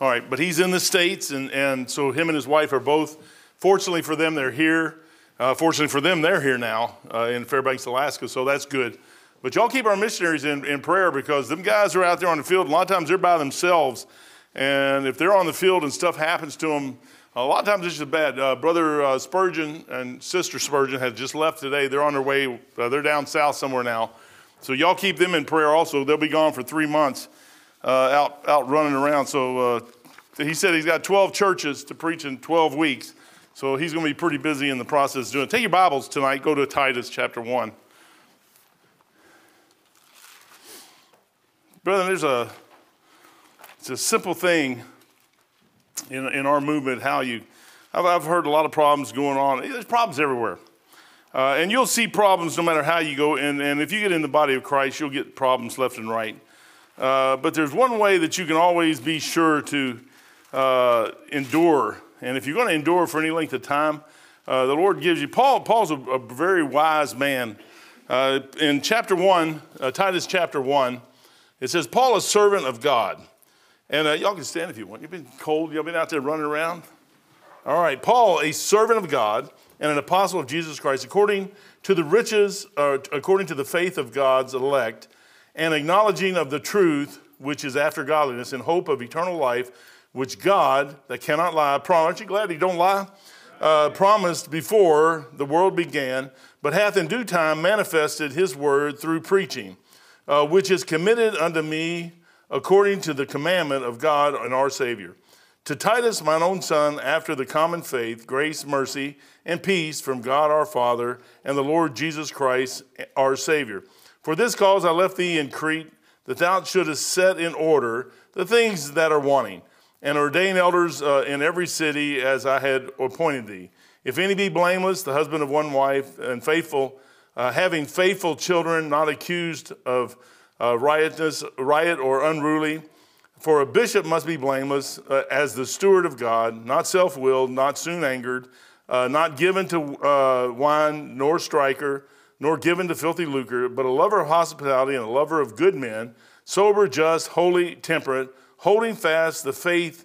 All right, but he's in the States, and, and so him and his wife are both, fortunately for them, they're here. Uh, fortunately for them, they're here now uh, in Fairbanks, Alaska, so that's good. But y'all keep our missionaries in, in prayer because them guys are out there on the field. A lot of times they're by themselves. And if they're on the field and stuff happens to them, a lot of times it's just bad. Uh, Brother uh, Spurgeon and Sister Spurgeon had just left today. They're on their way, uh, they're down south somewhere now. So y'all keep them in prayer also. They'll be gone for three months uh, out, out running around. So uh, he said he's got 12 churches to preach in 12 weeks. So he's going to be pretty busy in the process doing it. Take your Bibles tonight, go to Titus chapter 1. Brother, there's a, it's a simple thing in, in our movement how you, I've, I've heard a lot of problems going on. There's problems everywhere. Uh, and you'll see problems no matter how you go. And, and if you get in the body of Christ, you'll get problems left and right. Uh, but there's one way that you can always be sure to uh, endure. And if you're going to endure for any length of time, uh, the Lord gives you. Paul, Paul's a, a very wise man. Uh, in chapter 1, uh, Titus chapter 1, it says, Paul, a servant of God. And y'all can stand if you want. You've been cold, you've been out there running around. All right, Paul, a servant of God and an apostle of Jesus Christ, according to the riches, according to the faith of God's elect, and acknowledging of the truth which is after godliness, in hope of eternal life, which God, that cannot lie, promised. Aren't you glad he don't lie? Uh, promised before the world began, but hath in due time manifested his word through preaching uh, which is committed unto me according to the commandment of God and our Savior. To Titus, mine own son, after the common faith, grace, mercy, and peace from God our Father and the Lord Jesus Christ, our Savior. For this cause I left thee in Crete, that thou shouldest set in order the things that are wanting, and ordain elders uh, in every city as I had appointed thee. If any be blameless, the husband of one wife, and faithful, uh, having faithful children, not accused of uh, riotous, riot or unruly. For a bishop must be blameless uh, as the steward of God, not self willed, not soon angered, uh, not given to uh, wine, nor striker, nor given to filthy lucre, but a lover of hospitality and a lover of good men, sober, just, holy, temperate, holding fast the faith,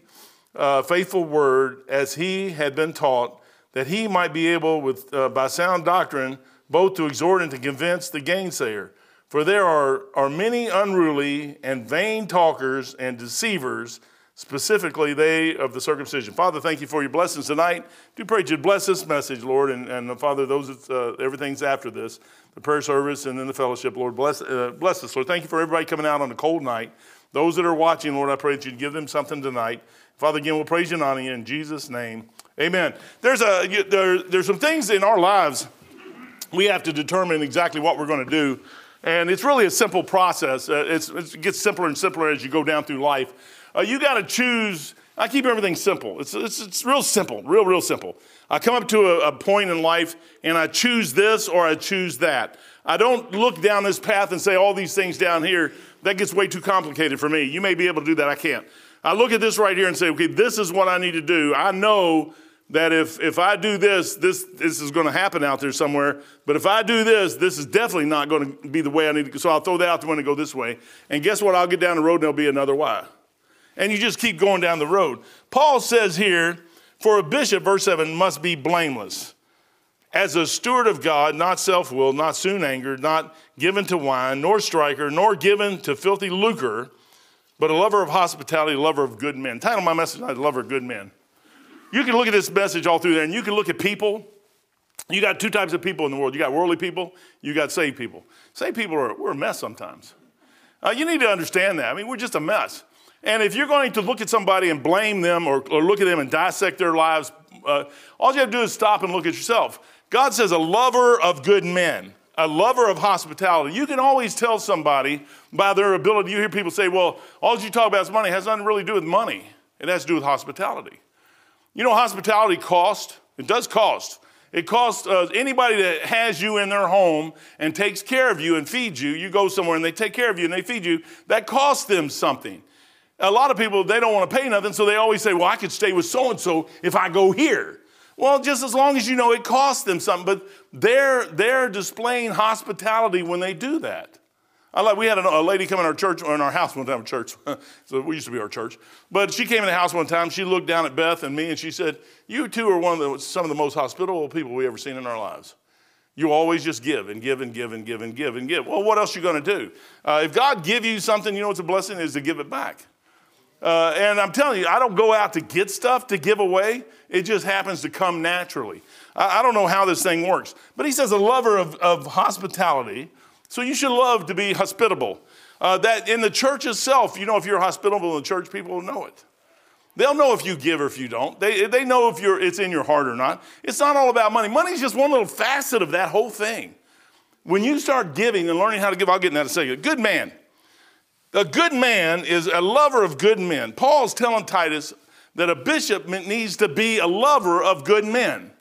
uh, faithful word as he had been taught, that he might be able, with, by sound doctrine, both to exhort and to convince the gainsayer. For there are, are many unruly and vain talkers and deceivers, specifically they of the circumcision. Father, thank you for your blessings tonight. Do pray that you'd bless this message, Lord, and, and Father, those uh, everything's after this, the prayer service and then the fellowship, Lord, bless, uh, bless us. Lord, thank you for everybody coming out on a cold night. Those that are watching, Lord, I pray that you'd give them something tonight. Father, again, we'll praise you and honor you in Jesus' name. Amen. There's, a, there, there's some things in our lives we have to determine exactly what we're going to do. And it's really a simple process. Uh, it gets simpler and simpler as you go down through life. Uh, you got to choose. I keep everything simple. It's, it's, it's real simple, real, real simple. I come up to a, a point in life and I choose this or I choose that. I don't look down this path and say all these things down here. That gets way too complicated for me. You may be able to do that. I can't. I look at this right here and say, okay, this is what I need to do. I know that if, if I do this, this, this is going to happen out there somewhere. But if I do this, this is definitely not going to be the way I need to go. So I'll throw that out the window and go this way. And guess what? I'll get down the road and there'll be another way. And you just keep going down the road. Paul says here, for a bishop, verse 7, must be blameless. As a steward of God, not self willed, not soon angered, not given to wine, nor striker, nor given to filthy lucre, but a lover of hospitality, a lover of good men. Title my message, I lover of good men. You can look at this message all through there, and you can look at people. You got two types of people in the world. You got worldly people, you got saved people. Saved people are we're a mess sometimes. Uh, you need to understand that. I mean, we're just a mess. And if you're going to look at somebody and blame them or, or look at them and dissect their lives, uh, all you have to do is stop and look at yourself. God says, a lover of good men, a lover of hospitality. You can always tell somebody by their ability. You hear people say, well, all you talk about is money. It has nothing really to do with money, it has to do with hospitality. You know, hospitality costs. It does cost. It costs uh, anybody that has you in their home and takes care of you and feeds you. You go somewhere and they take care of you and they feed you. That costs them something. A lot of people, they don't want to pay nothing, so they always say, Well, I could stay with so and so if I go here. Well, just as long as you know it costs them something, but they're, they're displaying hospitality when they do that. I like, we had a, a lady come in our church, or in our house one time, church. so we used to be our church. But she came in the house one time. She looked down at Beth and me and she said, You two are one of the, some of the most hospitable people we ever seen in our lives. You always just give and give and give and give and give and give. Well, what else are you going to do? Uh, if God give you something, you know what's a blessing is to give it back. Uh, and I'm telling you, I don't go out to get stuff to give away. It just happens to come naturally. I, I don't know how this thing works. But he says a lover of, of hospitality so you should love to be hospitable. Uh, that in the church itself, you know, if you're hospitable in the church, people will know it. They'll know if you give or if you don't. They, they know if you're, it's in your heart or not. It's not all about money. Money's just one little facet of that whole thing. When you start giving and learning how to give, I'll get in that in a second. A good man. A good man is a lover of good men. Paul's telling Titus that a bishop needs to be a lover of good men.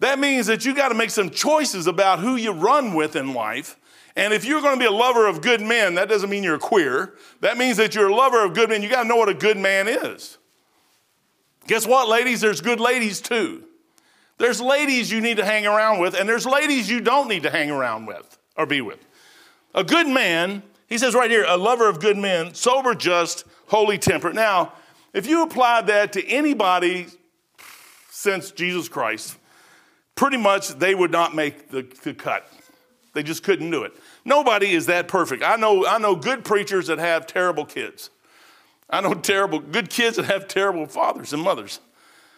That means that you got to make some choices about who you run with in life and if you're going to be a lover of good men, that doesn't mean you're queer. That means that you're a lover of good men. You got to know what a good man is. Guess what, ladies? There's good ladies too. There's ladies you need to hang around with, and there's ladies you don't need to hang around with or be with. A good man, he says right here, a lover of good men, sober, just, holy temperate. Now, if you applied that to anybody since Jesus Christ, pretty much they would not make the, the cut. They just couldn't do it. Nobody is that perfect. I know, I know good preachers that have terrible kids. I know terrible, good kids that have terrible fathers and mothers.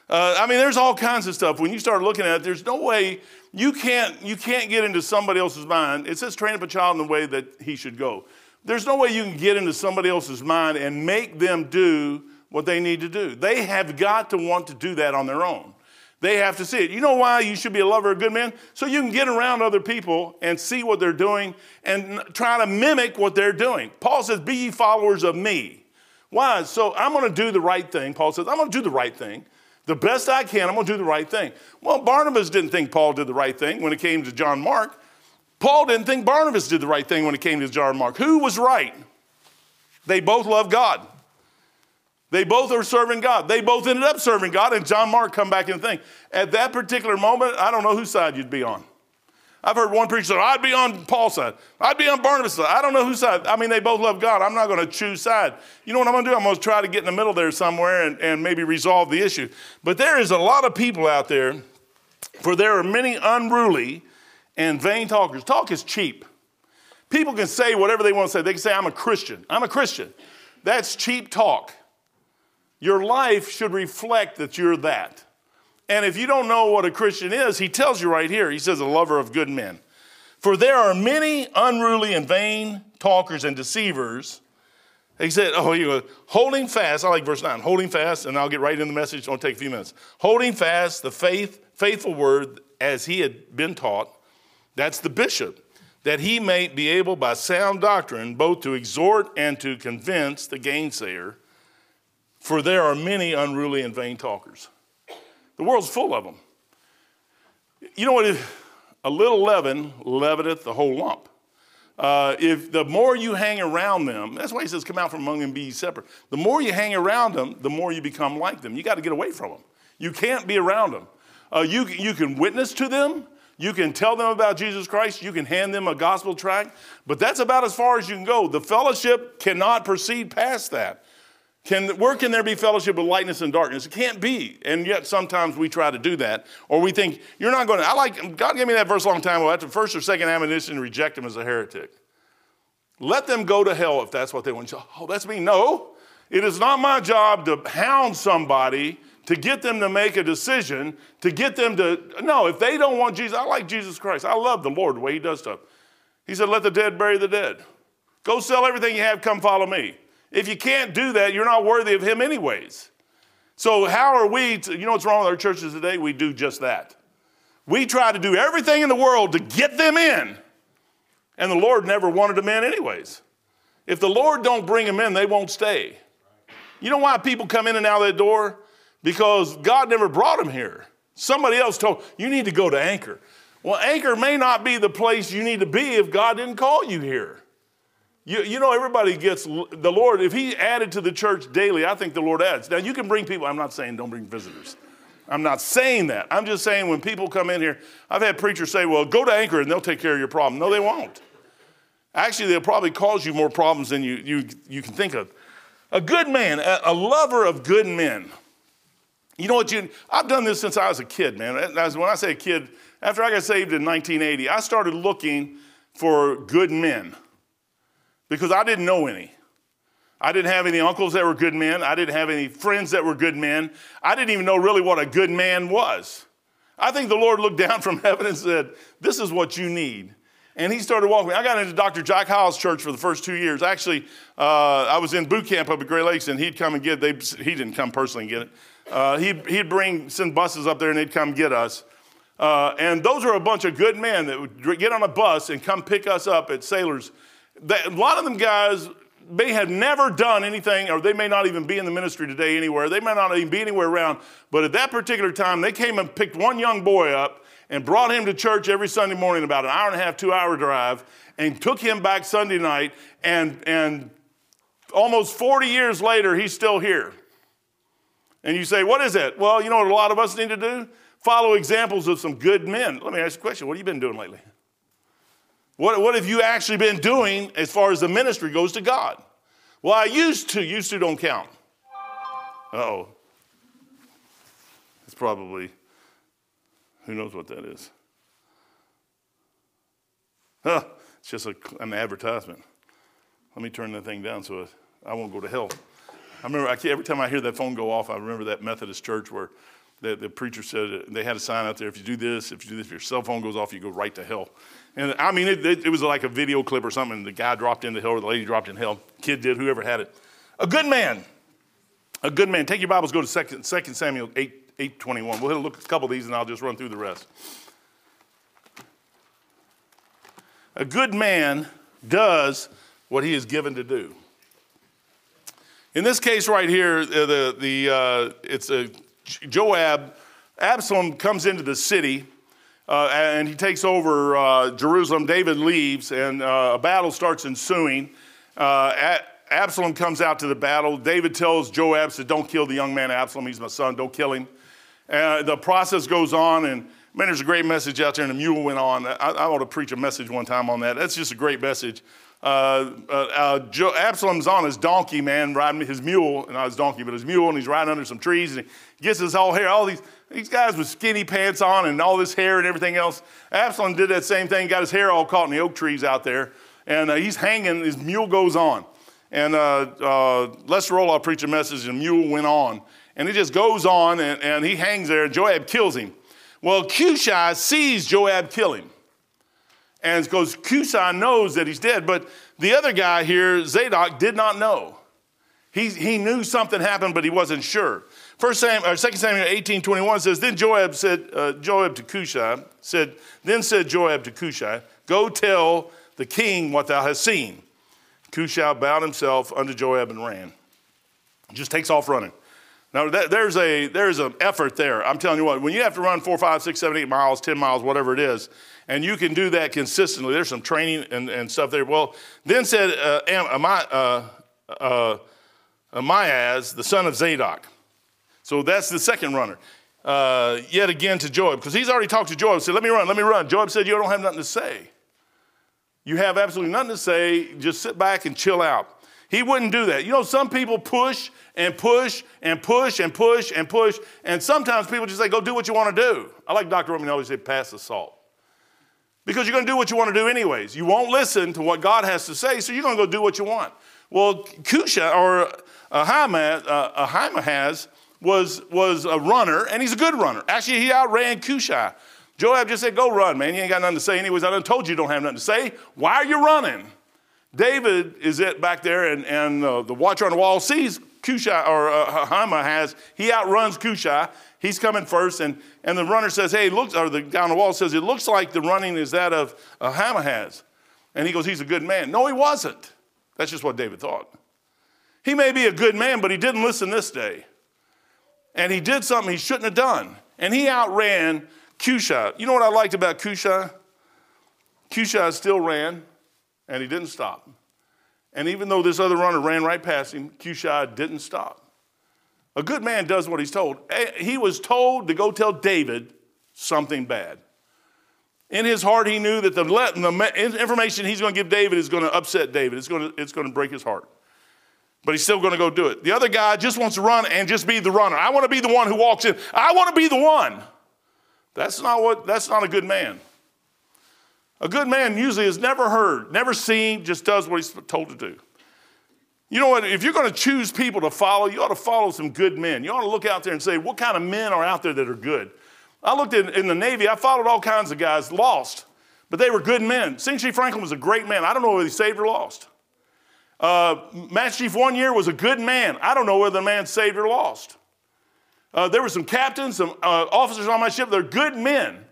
Uh, I mean, there's all kinds of stuff. When you start looking at it, there's no way you can't, you can't get into somebody else's mind. It says train up a child in the way that he should go. There's no way you can get into somebody else's mind and make them do what they need to do. They have got to want to do that on their own. They have to see it. You know why you should be a lover of good men? So you can get around other people and see what they're doing and try to mimic what they're doing. Paul says, Be ye followers of me. Why? So I'm going to do the right thing. Paul says, I'm going to do the right thing. The best I can, I'm going to do the right thing. Well, Barnabas didn't think Paul did the right thing when it came to John Mark. Paul didn't think Barnabas did the right thing when it came to John Mark. Who was right? They both loved God. They both are serving God. They both ended up serving God, and John Mark come back and think. At that particular moment, I don't know whose side you'd be on. I've heard one preacher say, I'd be on Paul's side. I'd be on Barnabas' side. I don't know whose side. I mean, they both love God. I'm not going to choose side. You know what I'm going to do? I'm going to try to get in the middle there somewhere and, and maybe resolve the issue. But there is a lot of people out there, for there are many unruly and vain talkers. Talk is cheap. People can say whatever they want to say. They can say, I'm a Christian. I'm a Christian. That's cheap talk. Your life should reflect that you're that. And if you don't know what a Christian is, he tells you right here. He says, a lover of good men. For there are many unruly and vain talkers and deceivers. He said, Oh, you go, holding fast. I like verse 9. Holding fast, and I'll get right in the message. It'll take a few minutes. Holding fast the faith, faithful word as he had been taught. That's the bishop. That he may be able by sound doctrine both to exhort and to convince the gainsayer. For there are many unruly and vain talkers. The world's full of them. You know what? A little leaven leaveneth the whole lump. Uh, if the more you hang around them, that's why he says, "Come out from among them, be separate." The more you hang around them, the more you become like them. You got to get away from them. You can't be around them. Uh, you you can witness to them. You can tell them about Jesus Christ. You can hand them a gospel tract, but that's about as far as you can go. The fellowship cannot proceed past that. Can, where can there be fellowship with lightness and darkness? It can't be. And yet sometimes we try to do that. Or we think, you're not going to. I like, God gave me that verse a long time ago. After first or second admonition, reject him as a heretic. Let them go to hell if that's what they want. Oh, that's me. No. It is not my job to hound somebody to get them to make a decision, to get them to. No, if they don't want Jesus, I like Jesus Christ. I love the Lord, the way he does stuff. He said, let the dead bury the dead. Go sell everything you have, come follow me. If you can't do that, you're not worthy of Him, anyways. So, how are we, to, you know what's wrong with our churches today? We do just that. We try to do everything in the world to get them in, and the Lord never wanted them in, anyways. If the Lord don't bring them in, they won't stay. You know why people come in and out of that door? Because God never brought them here. Somebody else told you need to go to Anchor. Well, Anchor may not be the place you need to be if God didn't call you here. You, you know, everybody gets the Lord, if He added to the church daily, I think the Lord adds. Now, you can bring people, I'm not saying don't bring visitors. I'm not saying that. I'm just saying when people come in here, I've had preachers say, well, go to Anchor and they'll take care of your problem. No, they won't. Actually, they'll probably cause you more problems than you, you, you can think of. A good man, a, a lover of good men. You know what? You, I've done this since I was a kid, man. When I say a kid, after I got saved in 1980, I started looking for good men because I didn't know any. I didn't have any uncles that were good men. I didn't have any friends that were good men. I didn't even know really what a good man was. I think the Lord looked down from heaven and said, This is what you need. And he started walking. I got into Dr. Jack Hyles' church for the first two years. Actually, uh, I was in boot camp up at Great Lakes, and he'd come and get. They, he didn't come personally and get it. Uh, he'd, he'd bring send buses up there, and they'd come get us. Uh, and those were a bunch of good men that would get on a bus and come pick us up at Sailors. That, a lot of them guys may have never done anything, or they may not even be in the ministry today anywhere. They may not even be anywhere around. But at that particular time, they came and picked one young boy up and brought him to church every Sunday morning, about an hour and a half, two hour drive, and took him back Sunday night. And, and almost 40 years later, he's still here. And you say, What is it? Well, you know what a lot of us need to do? Follow examples of some good men. Let me ask you a question What have you been doing lately? What, what have you actually been doing as far as the ministry goes to God? Well, I used to. Used to don't count. oh. It's probably who knows what that is? Huh, it's just a, an advertisement. Let me turn that thing down so I won't go to hell. I remember I, every time I hear that phone go off, I remember that Methodist church where the, the preacher said they had a sign out there if you do this, if you do this, if your cell phone goes off, you go right to hell. And I mean, it, it, it was like a video clip or something. The guy dropped into hell, or the lady dropped in hell. Kid did, whoever had it. A good man. A good man. Take your Bibles, go to 2, 2 Samuel 8, 821. We'll look at a couple of these and I'll just run through the rest. A good man does what he is given to do. In this case right here, uh, the, the, uh, it's a Joab. Absalom comes into the city uh, and he takes over uh, Jerusalem. David leaves and uh, a battle starts ensuing. Uh, Absalom comes out to the battle. David tells Joab, says, don't kill the young man Absalom. He's my son. Don't kill him. Uh, the process goes on, and man, there's a great message out there, and the mule went on. I, I ought to preach a message one time on that. That's just a great message. Uh, uh, uh Absalom's on his donkey, man, riding his mule, not his donkey, but his mule, and he's riding under some trees, and he gets his whole hair, all these, these guys with skinny pants on and all this hair and everything else. Absalom did that same thing, got his hair all caught in the oak trees out there, and uh, he's hanging, his mule goes on. And uh, Lester Roll, I'll preach a message, and the mule went on. And he just goes on and, and he hangs there, and Joab kills him. Well, Cushai sees Joab kill him. And because Cushai knows that he's dead, but the other guy here, Zadok, did not know. He, he knew something happened, but he wasn't sure. First Samuel, or 2 Samuel 18, 21 says, Then Joab said, uh, Joab to Cushai, said, Then said Joab to Cushai, Go tell the king what thou hast seen. Cushai bowed himself unto Joab and ran. Just takes off running. Now, that, there's, a, there's an effort there. I'm telling you what, when you have to run four, five, six, seven, eight miles, 10 miles, whatever it is, and you can do that consistently, there's some training and, and stuff there. Well, then said uh, uh, uh, Ahimaaz, the son of Zadok. So that's the second runner. Uh, yet again to Joab, because he's already talked to Joab, said, Let me run, let me run. Joab said, You don't have nothing to say. You have absolutely nothing to say, just sit back and chill out. He wouldn't do that. You know, some people push and push and push and push and push, and sometimes people just say, go do what you want to do. I like Dr. Roman always say, pass the salt. Because you're going to do what you want to do anyways. You won't listen to what God has to say, so you're going to go do what you want. Well, Kusha or Ahimaaz, uh, was, was a runner, and he's a good runner. Actually, he outran Cushai. Joab just said, Go run, man. You ain't got nothing to say anyways. I done told you you don't have nothing to say. Why are you running? David is it back there, and, and uh, the watcher on the wall sees Cushai, or uh, has, he outruns Cushai. He's coming first, and, and the runner says, Hey, looks, or the guy on the wall says, It looks like the running is that of uh, has. And he goes, He's a good man. No, he wasn't. That's just what David thought. He may be a good man, but he didn't listen this day. And he did something he shouldn't have done. And he outran Cushai. You know what I liked about Cushai? Cushai still ran and he didn't stop. And even though this other runner ran right past him, Cushai didn't stop. A good man does what he's told. Eh, he was told to go tell David something bad. In his heart, he knew that the, the information he's going to give David is going to upset David. It's going to, it's going to break his heart. But he's still going to go do it. The other guy just wants to run and just be the runner. I want to be the one who walks in. I want to be the one. That's not what that's not a good man. A good man usually is never heard, never seen, just does what he's told to do. You know what? If you're going to choose people to follow, you ought to follow some good men. You ought to look out there and say, what kind of men are out there that are good? I looked in, in the Navy, I followed all kinds of guys, lost, but they were good men. C. Franklin was a great man. I don't know whether he saved or lost. Uh, Master Chief one year was a good man. I don't know whether the man saved or lost. Uh, there were some captains, some uh, officers on my ship. They're good men.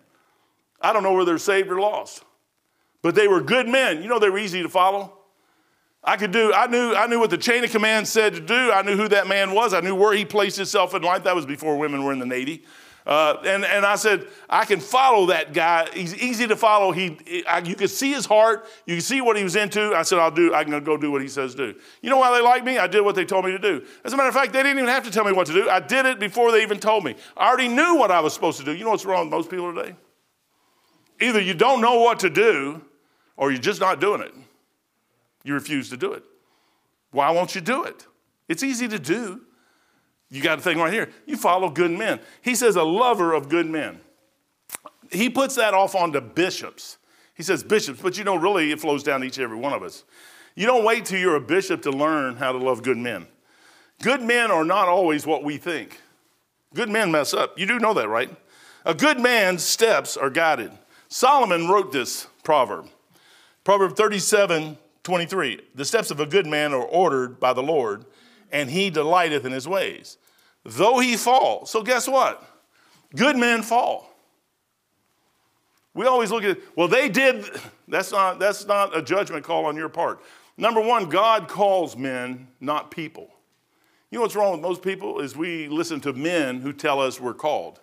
I don't know whether they're saved or lost, but they were good men. You know, they were easy to follow. I could do, I knew, I knew what the chain of command said to do. I knew who that man was. I knew where he placed himself in life. That was before women were in the Navy. Uh, and, and I said, I can follow that guy. He's easy to follow. He, I, you can see his heart. You can see what he was into. I said, I'll do, I can go do what he says do. You know why they like me? I did what they told me to do. As a matter of fact, they didn't even have to tell me what to do. I did it before they even told me. I already knew what I was supposed to do. You know what's wrong with most people today? Either you don't know what to do or you're just not doing it. You refuse to do it. Why won't you do it? It's easy to do. You got a thing right here. You follow good men. He says, a lover of good men. He puts that off onto bishops. He says bishops, but you know, really, it flows down to each and every one of us. You don't wait till you're a bishop to learn how to love good men. Good men are not always what we think. Good men mess up. You do know that, right? A good man's steps are guided. Solomon wrote this proverb. Proverb 37 23. The steps of a good man are ordered by the Lord, and he delighteth in his ways. Though he fall. So guess what? Good men fall. We always look at, well, they did. That's not, that's not a judgment call on your part. Number one, God calls men, not people. You know what's wrong with most people is we listen to men who tell us we're called.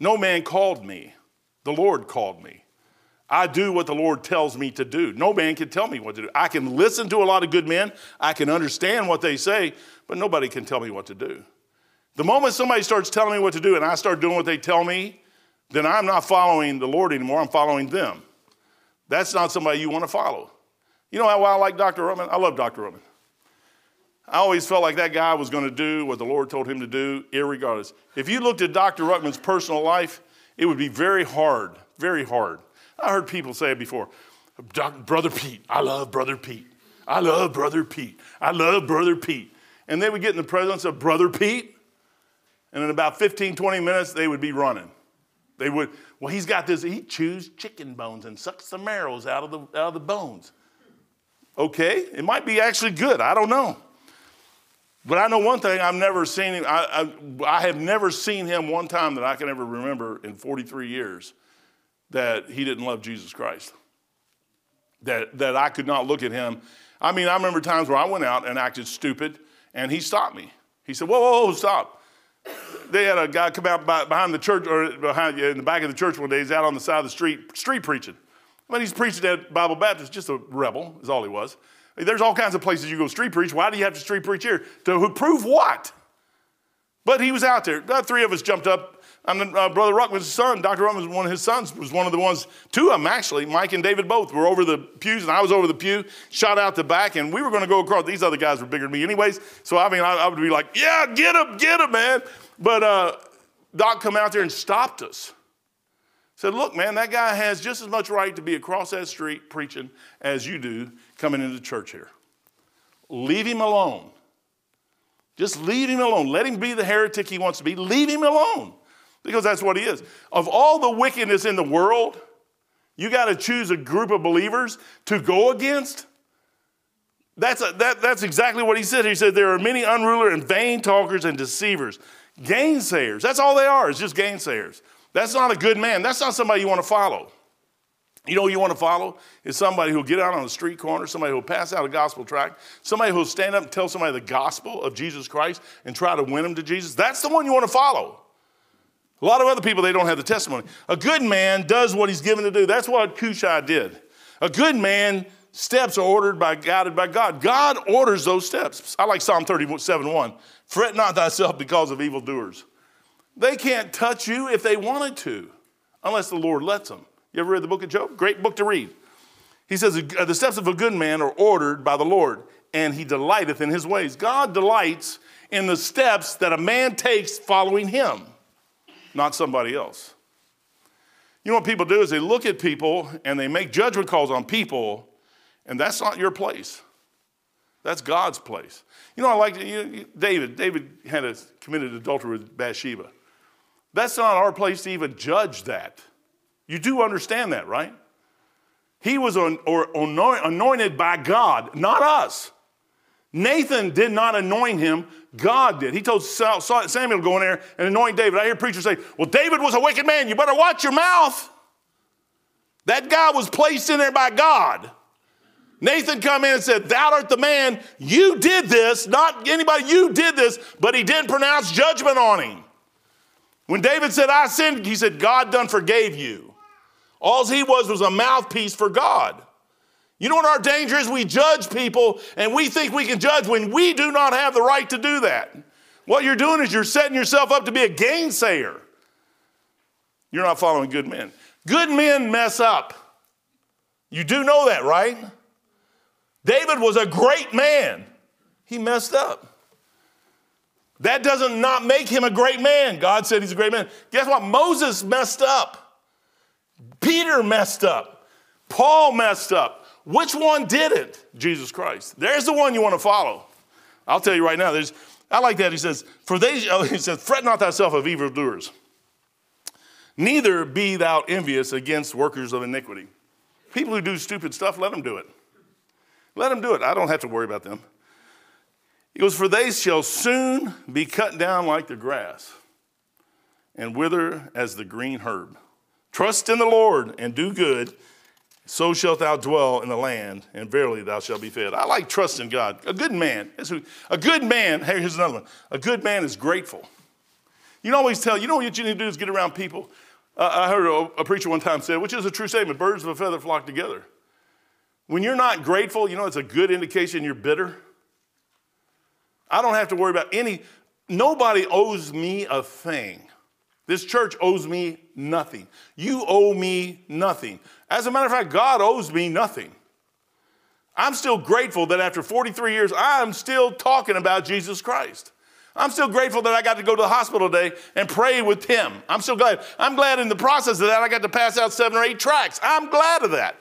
No man called me. The Lord called me. I do what the Lord tells me to do. No man can tell me what to do. I can listen to a lot of good men, I can understand what they say, but nobody can tell me what to do. The moment somebody starts telling me what to do and I start doing what they tell me, then I'm not following the Lord anymore, I'm following them. That's not somebody you want to follow. You know how I like Dr. Ruckman? I love Dr. Ruckman. I always felt like that guy was going to do what the Lord told him to do, irregardless. If you looked at Dr. Ruckman's personal life, it would be very hard, very hard I heard people say it before. Brother Pete, I love Brother Pete. I love Brother Pete. I love Brother Pete. And they would get in the presence of Brother Pete, and in about 15, 20 minutes, they would be running. They would, well, he's got this, he chews chicken bones and sucks the marrows out of the, out of the bones. Okay, it might be actually good. I don't know. But I know one thing, I've never seen him, I, I, I have never seen him one time that I can ever remember in 43 years that he didn't love Jesus Christ. That, that I could not look at him. I mean, I remember times where I went out and acted stupid, and he stopped me. He said, Whoa, whoa, whoa, stop. They had a guy come out behind the church, or behind in the back of the church one day. He's out on the side of the street, street preaching. I mean, he's preaching at Bible Baptist, just a rebel, is all he was. There's all kinds of places you go street preach. Why do you have to street preach here? To prove what? But he was out there. Three of us jumped up I'm uh, Brother Ruckman's son. Dr. Ruckman was one of his sons, was one of the ones, two of them actually, Mike and David both were over the pews, and I was over the pew, shot out the back, and we were going to go across. These other guys were bigger than me, anyways. So, I mean, I, I would be like, yeah, get him, get him, man. But uh, Doc come out there and stopped us. Said, look, man, that guy has just as much right to be across that street preaching as you do coming into church here. Leave him alone. Just leave him alone. Let him be the heretic he wants to be. Leave him alone because that's what he is. Of all the wickedness in the world, you got to choose a group of believers to go against. That's, a, that, that's exactly what he said. He said, There are many unruly and vain talkers and deceivers, gainsayers. That's all they are, it's just gainsayers. That's not a good man. That's not somebody you want to follow. You know who you want to follow? Is somebody who'll get out on the street corner, somebody who'll pass out a gospel tract, somebody who'll stand up and tell somebody the gospel of Jesus Christ and try to win them to Jesus. That's the one you want to follow. A lot of other people, they don't have the testimony. A good man does what he's given to do. That's what Cushai did. A good man steps are ordered by guided by God. God orders those steps. I like Psalm 37 1. Fret not thyself because of evildoers. They can't touch you if they wanted to, unless the Lord lets them. You ever read the book of Job? Great book to read. He says, uh, The steps of a good man are ordered by the Lord, and he delighteth in his ways. God delights in the steps that a man takes following him, not somebody else. You know what people do is they look at people and they make judgment calls on people, and that's not your place. That's God's place. You know, I like you, David. David had a, committed adultery with Bathsheba. That's not our place to even judge that. You do understand that, right? He was or anointed by God, not us. Nathan did not anoint him, God did. He told Samuel to go in there and anoint David. I hear preachers say, Well, David was a wicked man. You better watch your mouth. That guy was placed in there by God. Nathan come in and said, Thou art the man, you did this, not anybody, you did this, but he didn't pronounce judgment on him. When David said, I sinned, he said, God done forgave you. All he was was a mouthpiece for God. You know what our danger is? We judge people and we think we can judge when we do not have the right to do that. What you're doing is you're setting yourself up to be a gainsayer. You're not following good men. Good men mess up. You do know that, right? David was a great man. He messed up. That doesn't not make him a great man. God said he's a great man. Guess what? Moses messed up. Peter messed up. Paul messed up. Which one did it? Jesus Christ. There's the one you want to follow. I'll tell you right now. There's, I like that. He says, "For they," he says, "Fret not thyself of evildoers, neither be thou envious against workers of iniquity." People who do stupid stuff, let them do it. Let them do it. I don't have to worry about them. He goes, For they shall soon be cut down like the grass and wither as the green herb. Trust in the Lord and do good, so shalt thou dwell in the land, and verily thou shalt be fed. I like trust in God. A good man, a good man, hey, here's another one. A good man is grateful. You can always tell, you know what you need to do is get around people. Uh, I heard a, a preacher one time say, which is a true statement birds of a feather flock together. When you're not grateful, you know it's a good indication you're bitter. I don't have to worry about any, nobody owes me a thing. This church owes me nothing. You owe me nothing. As a matter of fact, God owes me nothing. I'm still grateful that after 43 years, I'm still talking about Jesus Christ. I'm still grateful that I got to go to the hospital today and pray with Tim. I'm still glad. I'm glad in the process of that I got to pass out seven or eight tracks. I'm glad of that.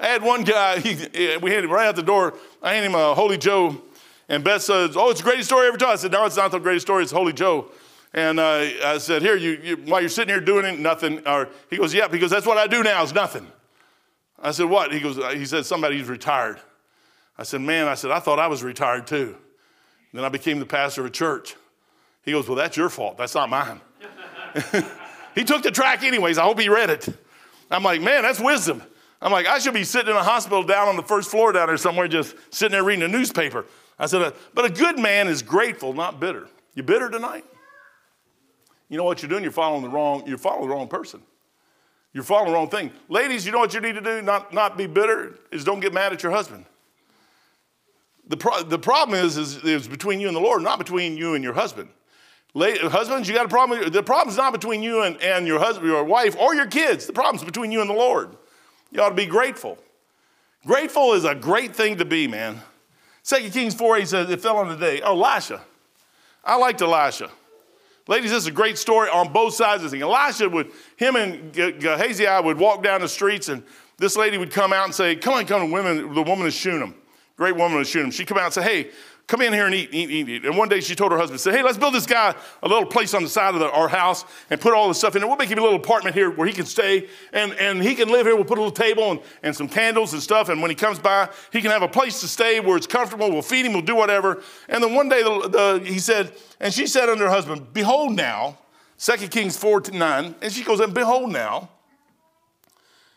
I had one guy, he, we had him right out the door. I handed him a Holy Joe, and Beth says, Oh, it's the greatest story ever told. I said, No, it's not the greatest story, it's Holy Joe. And uh, I said, Here, you, you, while you're sitting here doing it, nothing. Or he goes, Yeah, because that's what I do now is nothing. I said, What? He goes, He said, Somebody's retired. I said, Man, I said, I thought I was retired too. Then I became the pastor of a church. He goes, Well, that's your fault. That's not mine. he took the track anyways. I hope he read it. I'm like, Man, that's wisdom. I'm like, I should be sitting in a hospital down on the first floor down there somewhere, just sitting there reading a newspaper. I said, but a good man is grateful, not bitter. You bitter tonight? You know what you're doing? You're following the wrong, you're following the wrong person. You're following the wrong thing. Ladies, you know what you need to do? Not, not be bitter, is don't get mad at your husband. The, pro- the problem is, is, is between you and the Lord, not between you and your husband. husbands, you got a problem. The problem's not between you and, and your husband, your wife, or your kids. The problem's between you and the Lord. You ought to be grateful. Grateful is a great thing to be, man. Second Kings 4 8 says, It fell on the day. Oh, Elisha. I liked Elisha. Ladies, this is a great story on both sides of the thing. Elisha would, him and Gehazi would walk down the streets, and this lady would come out and say, Come on, come on, women, the woman of Shunem. Great woman of Shunem. She'd come out and say, Hey, come in here and eat, eat, eat, eat. And one day she told her husband, said, hey, let's build this guy a little place on the side of the, our house and put all the stuff in there. We'll make him a little apartment here where he can stay and, and he can live here. We'll put a little table and, and some candles and stuff. And when he comes by, he can have a place to stay where it's comfortable. We'll feed him, we'll do whatever. And then one day the, the, he said, and she said unto her husband, behold now, 2 Kings 4 to 9, and she goes, and behold now,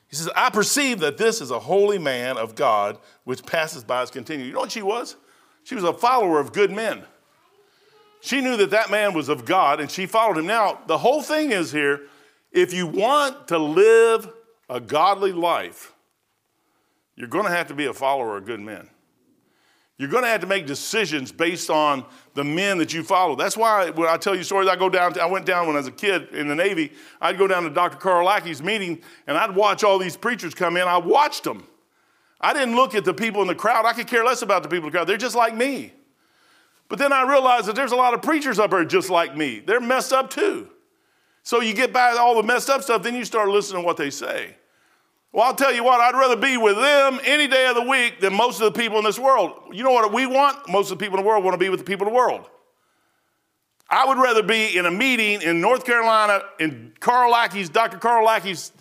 he says, I perceive that this is a holy man of God which passes by us continually. You know what she was? She was a follower of good men. She knew that that man was of God and she followed him. Now, the whole thing is here if you want to live a godly life, you're going to have to be a follower of good men. You're going to have to make decisions based on the men that you follow. That's why when I tell you stories, I go down. I went down when I was a kid in the Navy. I'd go down to Dr. Carl Lackey's meeting, and I'd watch all these preachers come in. I watched them. I didn't look at the people in the crowd. I could care less about the people in the crowd. They're just like me. But then I realized that there's a lot of preachers up there just like me. They're messed up too. So you get by all the messed up stuff, then you start listening to what they say. Well, I'll tell you what, I'd rather be with them any day of the week than most of the people in this world. You know what we want? Most of the people in the world want to be with the people in the world. I would rather be in a meeting in North Carolina in Carl Lackey's, Dr. Carl Lackey's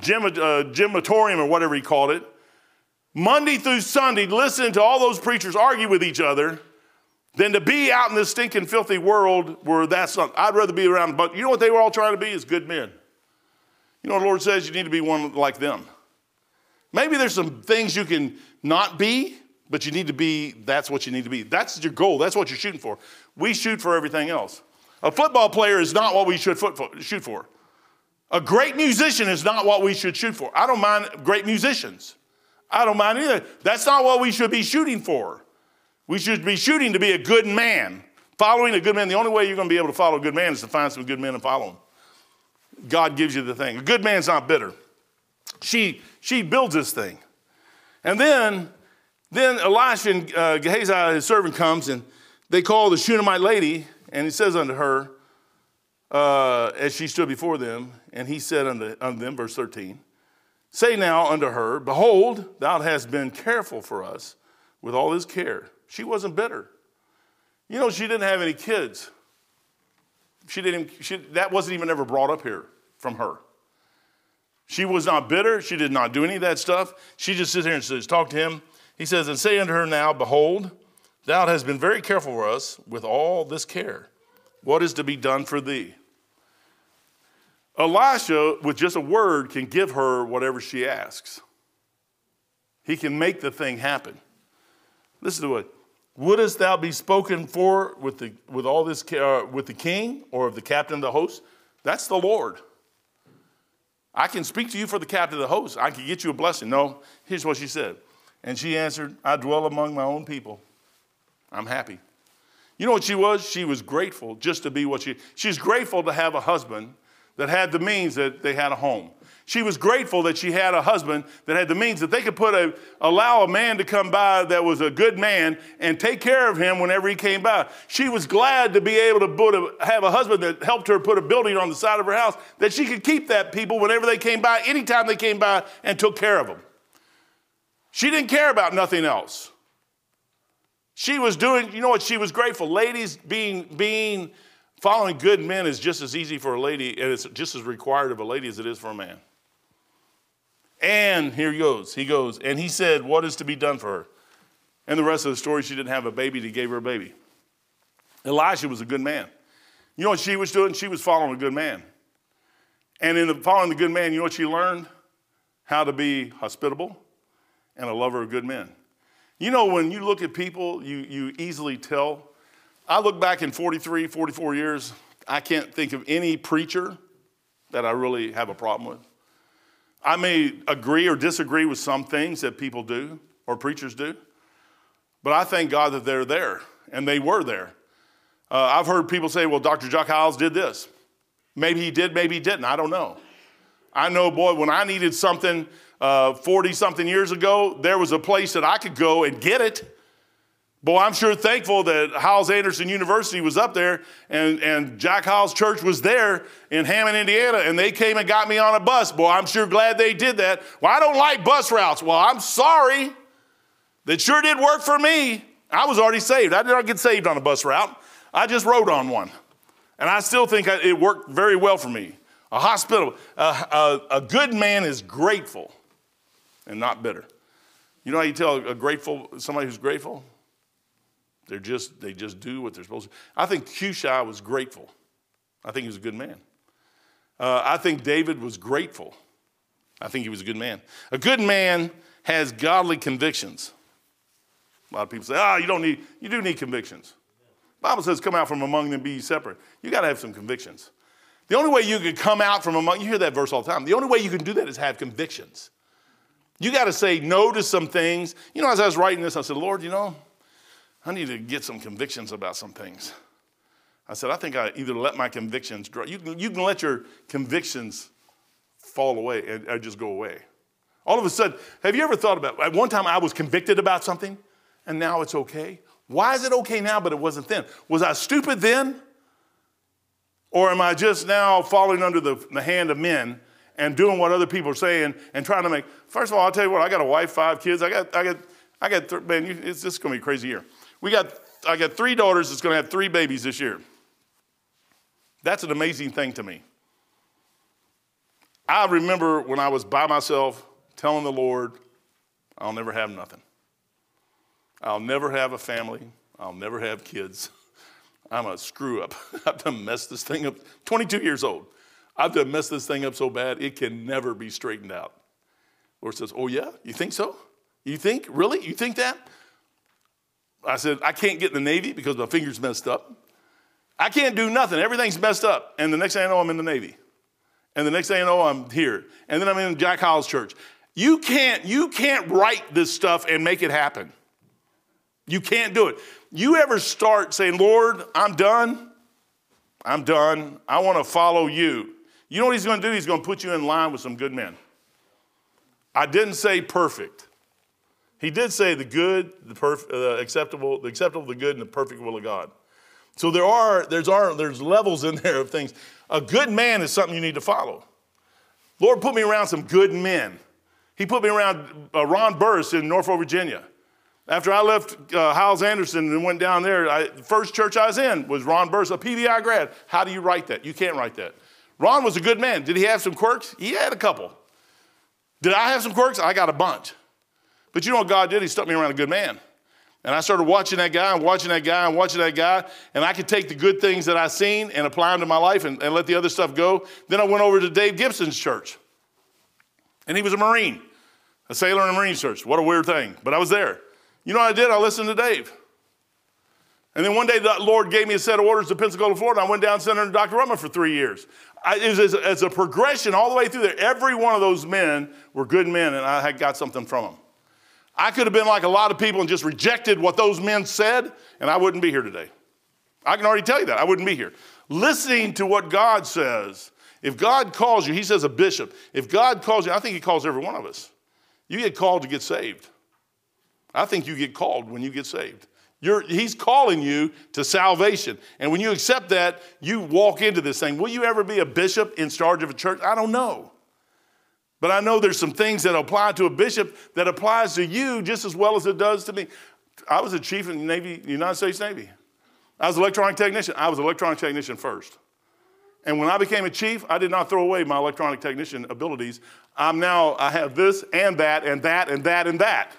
gym, uh, gymatorium or whatever he called it, Monday through Sunday, listening to all those preachers argue with each other than to be out in this stinking, filthy world where that's not. I'd rather be around, but you know what they were all trying to be is good men. You know, the Lord says you need to be one like them. Maybe there's some things you can not be, but you need to be, that's what you need to be. That's your goal. That's what you're shooting for. We shoot for everything else. A football player is not what we should shoot for. A great musician is not what we should shoot for. I don't mind great musicians. I don't mind either. That's not what we should be shooting for. We should be shooting to be a good man, following a good man. The only way you're going to be able to follow a good man is to find some good men and follow them. God gives you the thing. A good man's not bitter. She, she builds this thing. And then, then Elisha and uh, Gehazi, his servant, comes and they call the Shunammite lady, and he says unto her, uh, as she stood before them, and he said unto, unto them, verse 13, Say now unto her, Behold, thou hast been careful for us with all this care. She wasn't bitter. You know, she didn't have any kids. She didn't, she, that wasn't even ever brought up here from her. She was not bitter. She did not do any of that stuff. She just sits here and says, Talk to him. He says, And say unto her now, Behold, thou hast been very careful for us with all this care. What is to be done for thee? Elisha, with just a word, can give her whatever she asks. He can make the thing happen. Listen to it. Wouldst thou be spoken for with, the, with all this uh, with the king or of the captain of the host? That's the Lord. I can speak to you for the captain of the host. I can get you a blessing. No, here's what she said. And she answered, I dwell among my own people. I'm happy. You know what she was? She was grateful just to be what she. She's grateful to have a husband that had the means that they had a home. She was grateful that she had a husband that had the means that they could put a, allow a man to come by that was a good man and take care of him whenever he came by. She was glad to be able to put a, have a husband that helped her put a building on the side of her house that she could keep that people whenever they came by, anytime they came by, and took care of them. She didn't care about nothing else. She was doing, you know what, she was grateful. Ladies being, being, following good men is just as easy for a lady, and it's just as required of a lady as it is for a man. And here he goes. He goes, and he said, What is to be done for her? And the rest of the story, she didn't have a baby, he gave her a baby. Elisha was a good man. You know what she was doing? She was following a good man. And in the, following the good man, you know what she learned? How to be hospitable and a lover of good men. You know, when you look at people, you, you easily tell. I look back in 43, 44 years, I can't think of any preacher that I really have a problem with. I may agree or disagree with some things that people do or preachers do, but I thank God that they're there and they were there. Uh, I've heard people say, well, Dr. Chuck Hyles did this. Maybe he did, maybe he didn't. I don't know. I know, boy, when I needed something 40 uh, something years ago, there was a place that I could go and get it. Boy, I'm sure thankful that Hyles Anderson University was up there and, and Jack Hyles Church was there in Hammond, Indiana, and they came and got me on a bus. Boy, I'm sure glad they did that. Well, I don't like bus routes. Well, I'm sorry. That sure did work for me. I was already saved. I did not get saved on a bus route. I just rode on one. And I still think it worked very well for me. A hospital, a, a, a good man is grateful and not bitter. You know how you tell a grateful, somebody who's grateful? They're just, they just do what they're supposed to. I think Cushai was grateful. I think he was a good man. Uh, I think David was grateful. I think he was a good man. A good man has godly convictions. A lot of people say, ah, oh, you don't need, you do need convictions. The Bible says, come out from among them, be separate. You got to have some convictions. The only way you can come out from among, you hear that verse all the time. The only way you can do that is have convictions. You got to say no to some things. You know, as I was writing this, I said, Lord, you know, I need to get some convictions about some things. I said, I think I either let my convictions grow. You can, you can let your convictions fall away and, and just go away. All of a sudden, have you ever thought about at one time I was convicted about something and now it's okay? Why is it okay now, but it wasn't then? Was I stupid then? Or am I just now falling under the, the hand of men and doing what other people are saying and trying to make? First of all, I'll tell you what, I got a wife, five kids. I got, I got, I got, man, you, it's just going to be a crazy year. We got, I got three daughters that's going to have three babies this year. That's an amazing thing to me. I remember when I was by myself telling the Lord, I'll never have nothing. I'll never have a family. I'll never have kids. I'm a screw up. I've done messed this thing up. 22 years old. I've done messed this thing up so bad it can never be straightened out. Lord says, Oh, yeah? You think so? You think? Really? You think that? I said, I can't get in the Navy because my finger's messed up. I can't do nothing. Everything's messed up. And the next thing I know, I'm in the Navy. And the next thing I know, I'm here. And then I'm in Jack Hyles Church. You can't, you can't write this stuff and make it happen. You can't do it. You ever start saying, Lord, I'm done? I'm done. I want to follow you. You know what he's going to do? He's going to put you in line with some good men. I didn't say perfect. He did say the good, the perf- uh, acceptable, the acceptable, the good, and the perfect will of God. So there are there's are there's levels in there of things. A good man is something you need to follow. Lord put me around some good men. He put me around uh, Ron Burris in Norfolk, Virginia. After I left uh, Anderson and went down there, I, the first church I was in was Ron Burris, a PBI grad. How do you write that? You can't write that. Ron was a good man. Did he have some quirks? He had a couple. Did I have some quirks? I got a bunch. But you know what God did? He stuck me around a good man. And I started watching that guy and watching that guy and watching that guy. And I could take the good things that I seen and apply them to my life and, and let the other stuff go. Then I went over to Dave Gibson's church. And he was a Marine, a sailor in a Marine church. What a weird thing. But I was there. You know what I did? I listened to Dave. And then one day the Lord gave me a set of orders to Pensacola, Florida. And I went down sent under Dr. Ruckman for three years. I, it was as, a progression all the way through there. Every one of those men were good men, and I had got something from them. I could have been like a lot of people and just rejected what those men said, and I wouldn't be here today. I can already tell you that. I wouldn't be here. Listening to what God says, if God calls you, He says a bishop, if God calls you, I think He calls every one of us. You get called to get saved. I think you get called when you get saved. You're, he's calling you to salvation. And when you accept that, you walk into this thing. Will you ever be a bishop in charge of a church? I don't know. But I know there's some things that apply to a bishop that applies to you just as well as it does to me. I was a chief in the Navy, United States Navy. I was an electronic technician. I was an electronic technician first. And when I became a chief, I did not throw away my electronic technician abilities. I'm now, I have this and that and that and that and that.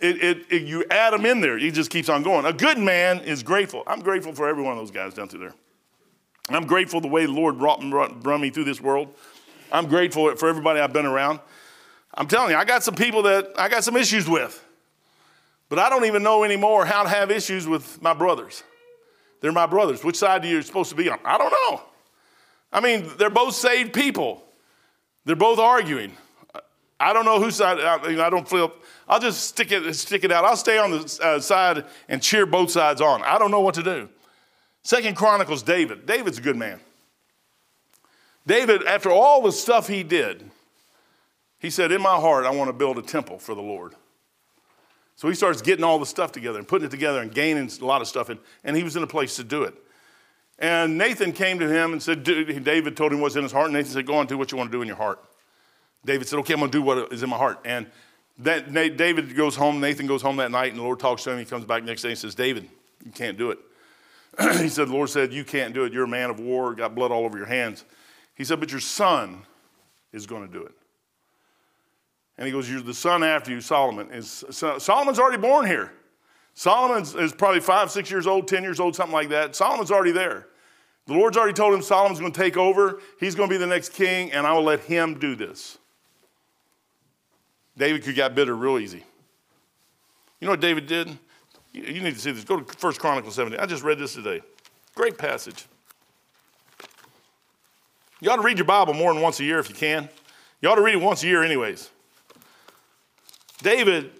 It, it, it, you add them in there, he just keeps on going. A good man is grateful. I'm grateful for every one of those guys down through there. I'm grateful the way the Lord brought, brought, brought me through this world. I'm grateful for everybody I've been around. I'm telling you, I got some people that I got some issues with, but I don't even know anymore how to have issues with my brothers. They're my brothers. Which side are you supposed to be on? I don't know. I mean, they're both saved people. They're both arguing. I don't know whose side. I, don't feel. I'll just stick it stick it out. I'll stay on the uh, side and cheer both sides on. I don't know what to do. Second Chronicles, David. David's a good man. David, after all the stuff he did, he said, "In my heart, I want to build a temple for the Lord." So he starts getting all the stuff together and putting it together and gaining a lot of stuff, and, and he was in a place to do it. And Nathan came to him and said, David told him what's in his heart, and Nathan said, Go on do what you want to do in your heart. David said, Okay, I'm going to do what is in my heart. And that, David goes home, Nathan goes home that night, and the Lord talks to him. He comes back next day and says, David, you can't do it. he said, The Lord said, You can't do it. You're a man of war, got blood all over your hands. He said, But your son is going to do it. And he goes, You're the son after you, Solomon. Is, Solomon's already born here. Solomon is probably five, six years old, 10 years old, something like that. Solomon's already there. The Lord's already told him Solomon's going to take over. He's going to be the next king, and I will let him do this. David could get bitter real easy. You know what David did? You need to see this. Go to 1 Chronicles 17. I just read this today. Great passage. You ought to read your Bible more than once a year if you can. You ought to read it once a year, anyways. David,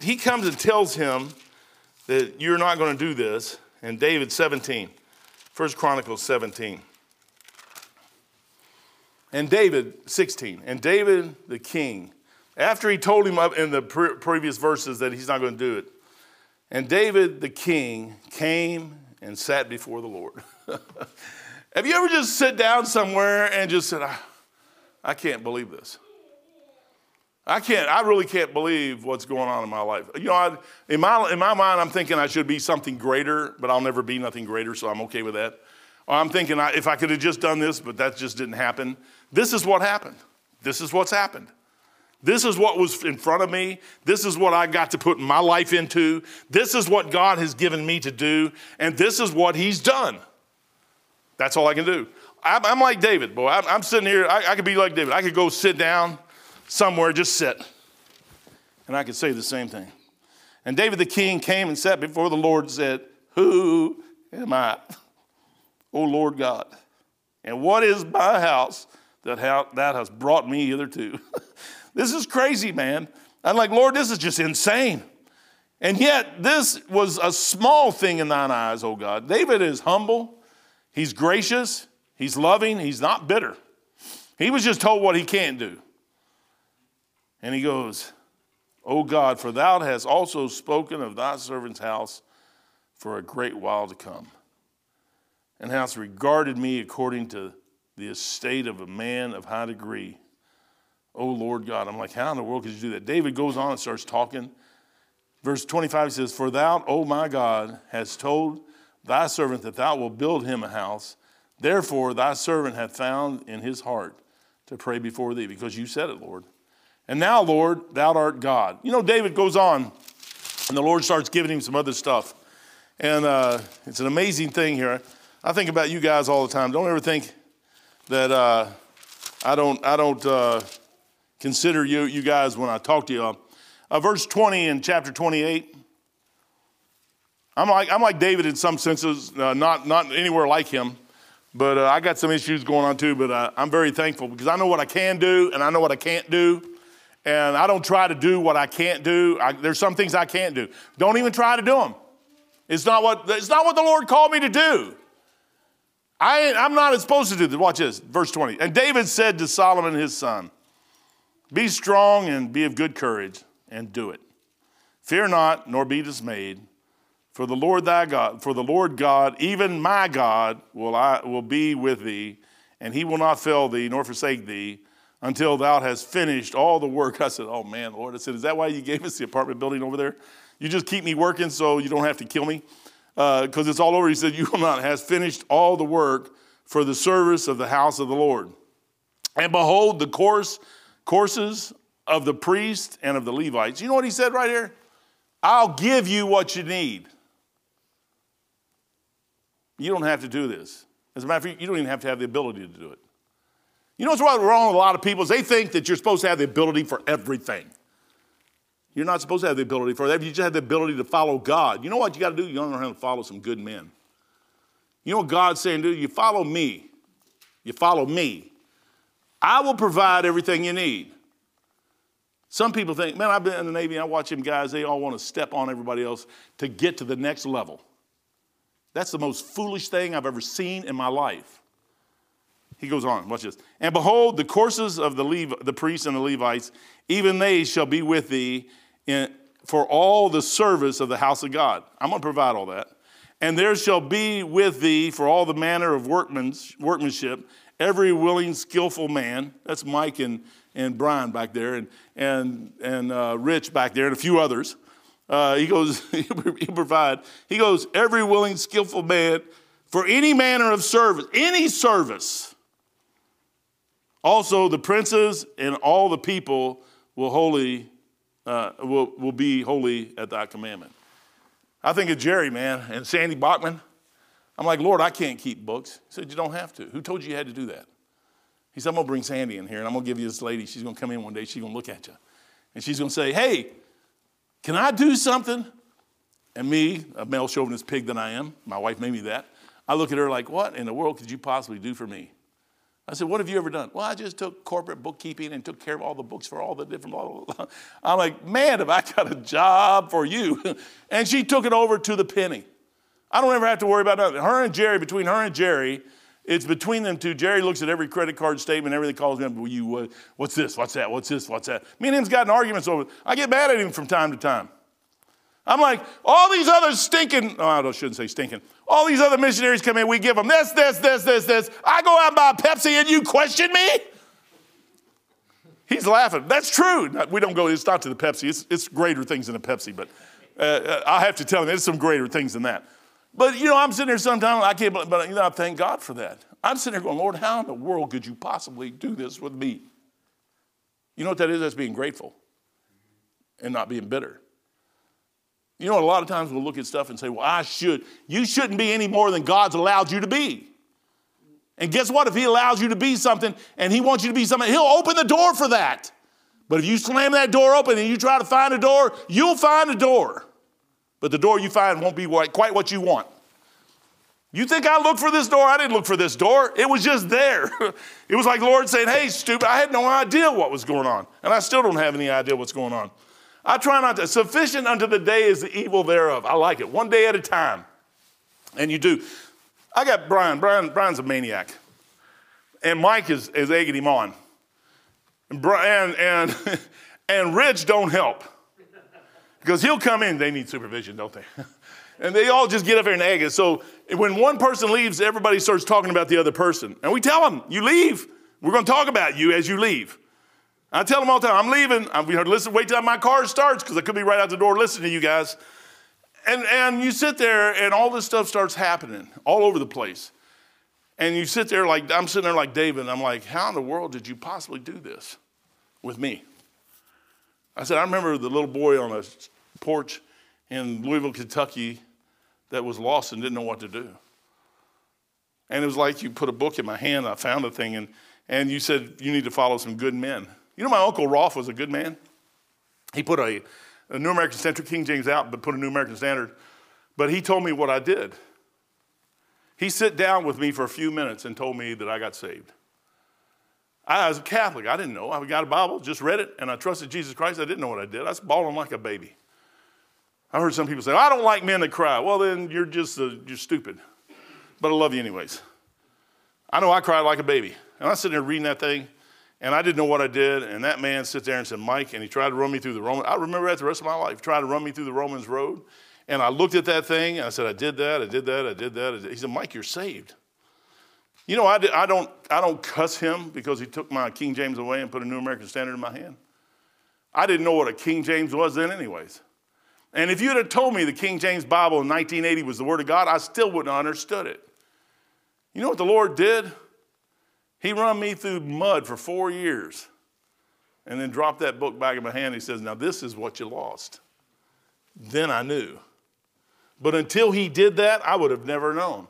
he comes and tells him that you're not going to do this. And David 17, 1 Chronicles 17. And David, 16, and David the king, after he told him up in the pre- previous verses that he's not going to do it, and David the king came and sat before the Lord. Have you ever just sit down somewhere and just said, I, I can't believe this? I can't, I really can't believe what's going on in my life. You know, I, in, my, in my mind, I'm thinking I should be something greater, but I'll never be nothing greater, so I'm okay with that. Or I'm thinking I, if I could have just done this, but that just didn't happen. This is what happened. This is what's happened. This is what was in front of me. This is what I got to put my life into. This is what God has given me to do, and this is what He's done. That's all I can do. I'm, I'm like David, boy. I'm, I'm sitting here. I, I could be like David. I could go sit down somewhere, just sit. And I could say the same thing. And David the king came and sat before the Lord and said, Who am I, O Lord God? And what is my house that, ha- that has brought me hitherto? this is crazy, man. I'm like, Lord, this is just insane. And yet, this was a small thing in thine eyes, O God. David is humble, he's gracious, he's loving, he's not bitter. He was just told what he can't do. And he goes, O God, for thou hast also spoken of thy servant's house for a great while to come, and hast regarded me according to the estate of a man of high degree. O Lord God. I'm like, how in the world could you do that? David goes on and starts talking. Verse 25 says, For thou, O my God, hast told thy servant that thou wilt build him a house. Therefore, thy servant hath found in his heart to pray before thee, because you said it, Lord. And now, Lord, thou art God. You know, David goes on, and the Lord starts giving him some other stuff. And uh, it's an amazing thing here. I think about you guys all the time. Don't ever think that uh, I don't, I don't uh, consider you, you guys when I talk to you. Uh, verse 20 in chapter 28. I'm like, I'm like David in some senses, uh, not, not anywhere like him. But uh, I got some issues going on too, but uh, I'm very thankful because I know what I can do and I know what I can't do and I don't try to do what I can't do. I, there's some things I can't do. Don't even try to do them. It's not what, it's not what the Lord called me to do. I, I'm not supposed to do this. Watch this, verse 20. And David said to Solomon his son, Be strong and be of good courage, and do it. Fear not, nor be dismayed, for the Lord thy God, for the Lord God, even my God, will, I, will be with thee, and he will not fail thee, nor forsake thee until thou hast finished all the work. I said, Oh man, Lord. I said, Is that why you gave us the apartment building over there? You just keep me working so you don't have to kill me? Because uh, it's all over. He said, You will not, has finished all the work for the service of the house of the Lord. And behold, the course, courses of the priests and of the Levites. You know what he said right here? I'll give you what you need. You don't have to do this. As a matter of fact, you don't even have to have the ability to do it. You know what's wrong with a lot of people is they think that you're supposed to have the ability for everything. You're not supposed to have the ability for that. You just have the ability to follow God. You know what you got to do? You got to learn how to follow some good men. You know what God's saying, dude? You follow me. You follow me. I will provide everything you need. Some people think, man, I've been in the Navy, I watch them guys, they all want to step on everybody else to get to the next level. That's the most foolish thing I've ever seen in my life. He goes on, watch this. And behold, the courses of the, Lev- the priests and the Levites, even they shall be with thee in, for all the service of the house of God. I'm going to provide all that. And there shall be with thee for all the manner of workmanship, every willing, skillful man. That's Mike and, and Brian back there, and, and, and uh, Rich back there, and a few others. Uh, he goes, he provide. He goes, every willing, skillful man for any manner of service, any service also, the princes and all the people will, holy, uh, will, will be holy at thy commandment. I think of Jerry, man, and Sandy Bachman. I'm like, Lord, I can't keep books. He said, You don't have to. Who told you you had to do that? He said, I'm going to bring Sandy in here and I'm going to give you this lady. She's going to come in one day. She's going to look at you. And she's going to say, Hey, can I do something? And me, a male chauvinist pig that I am, my wife made me that. I look at her like, What in the world could you possibly do for me? I said, What have you ever done? Well, I just took corporate bookkeeping and took care of all the books for all the different blah, blah, blah. I'm like, Man, have I got a job for you. and she took it over to the penny. I don't ever have to worry about nothing. Her and Jerry, between her and Jerry, it's between them two. Jerry looks at every credit card statement, everything calls me Will you, uh, what's this? What's that? What's this? What's that? Me and him's gotten arguments over it. I get mad at him from time to time. I'm like, all these other stinking, oh, I shouldn't say stinking. All these other missionaries come in, we give them this, this, this, this, this. I go out and buy a Pepsi and you question me? He's laughing. That's true. We don't go, it's not to the Pepsi, it's, it's greater things than a Pepsi, but uh, uh I have to tell him, there's some greater things than that. But, you know, I'm sitting there sometimes, I can't, but, you know, I thank God for that. I'm sitting there going, Lord, how in the world could you possibly do this with me? You know what that is? That's being grateful and not being bitter. You know, a lot of times we'll look at stuff and say, well, I should. You shouldn't be any more than God's allowed you to be. And guess what? If He allows you to be something and He wants you to be something, He'll open the door for that. But if you slam that door open and you try to find a door, you'll find a door. But the door you find won't be quite what you want. You think I looked for this door? I didn't look for this door. It was just there. it was like Lord saying, Hey, stupid, I had no idea what was going on. And I still don't have any idea what's going on. I try not to. Sufficient unto the day is the evil thereof. I like it. One day at a time. And you do. I got Brian. Brian Brian's a maniac. And Mike is, is egging him on. And, Brian, and, and Rich don't help. Because he'll come in, they need supervision, don't they? and they all just get up there and egg it. So when one person leaves, everybody starts talking about the other person. And we tell them, you leave. We're going to talk about you as you leave. I tell them all the time, I'm leaving. I'm going to listen, wait till my car starts because I could be right out the door listening to you guys. And, and you sit there and all this stuff starts happening all over the place. And you sit there like, I'm sitting there like David, and I'm like, how in the world did you possibly do this with me? I said, I remember the little boy on a porch in Louisville, Kentucky that was lost and didn't know what to do. And it was like you put a book in my hand, I found a thing, and, and you said, You need to follow some good men. You know, my Uncle Rolf was a good man. He put a, a New American Standard, King James out, but put a New American Standard. But he told me what I did. He sat down with me for a few minutes and told me that I got saved. I was a Catholic. I didn't know. I got a Bible, just read it, and I trusted Jesus Christ. I didn't know what I did. I was bawling like a baby. I heard some people say, I don't like men that cry. Well, then you're just uh, you're stupid. But I love you anyways. I know I cried like a baby. And I was sitting there reading that thing, and I didn't know what I did. And that man sits there and said, Mike, and he tried to run me through the Roman. I remember that the rest of my life, tried to run me through the Romans road. And I looked at that thing, and I said, I did that, I did that, I did that. I did. He said, Mike, you're saved. You know, I, did, I, don't, I don't cuss him because he took my King James away and put a New American Standard in my hand. I didn't know what a King James was then, anyways. And if you'd have told me the King James Bible in 1980 was the Word of God, I still wouldn't have understood it. You know what the Lord did? He run me through mud for four years and then dropped that book back in my hand. He says, Now this is what you lost. Then I knew. But until he did that, I would have never known.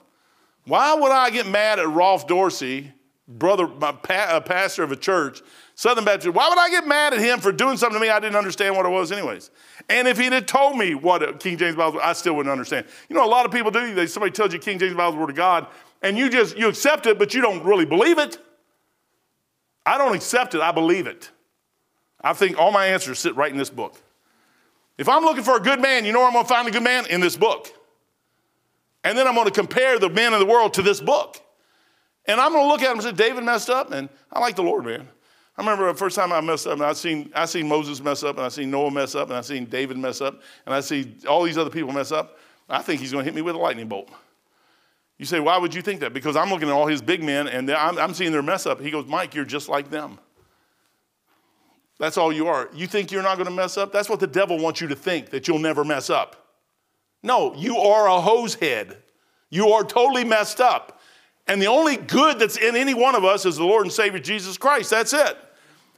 Why would I get mad at Rolf Dorsey, brother, my pa- pastor of a church, Southern Baptist? Why would I get mad at him for doing something to me I didn't understand what it was, anyways? And if he'd have told me what a King James Bible I still wouldn't understand. You know, a lot of people do. Somebody tells you King James Bible is the Word of God, and you just you accept it, but you don't really believe it. I don't accept it, I believe it. I think all my answers sit right in this book. If I'm looking for a good man, you know where I'm going to find a good man? In this book. And then I'm going to compare the men of the world to this book. And I'm going to look at him and say, David messed up, and I like the Lord, man. I remember the first time I messed up, and I seen I seen Moses mess up, and I seen Noah mess up, and I seen David mess up, and I see all these other people mess up. I think he's going to hit me with a lightning bolt. You say, why would you think that? Because I'm looking at all his big men, and I'm, I'm seeing their mess up. He goes, Mike, you're just like them. That's all you are. You think you're not going to mess up? That's what the devil wants you to think, that you'll never mess up. No, you are a hose head. You are totally messed up. And the only good that's in any one of us is the Lord and Savior Jesus Christ. That's it.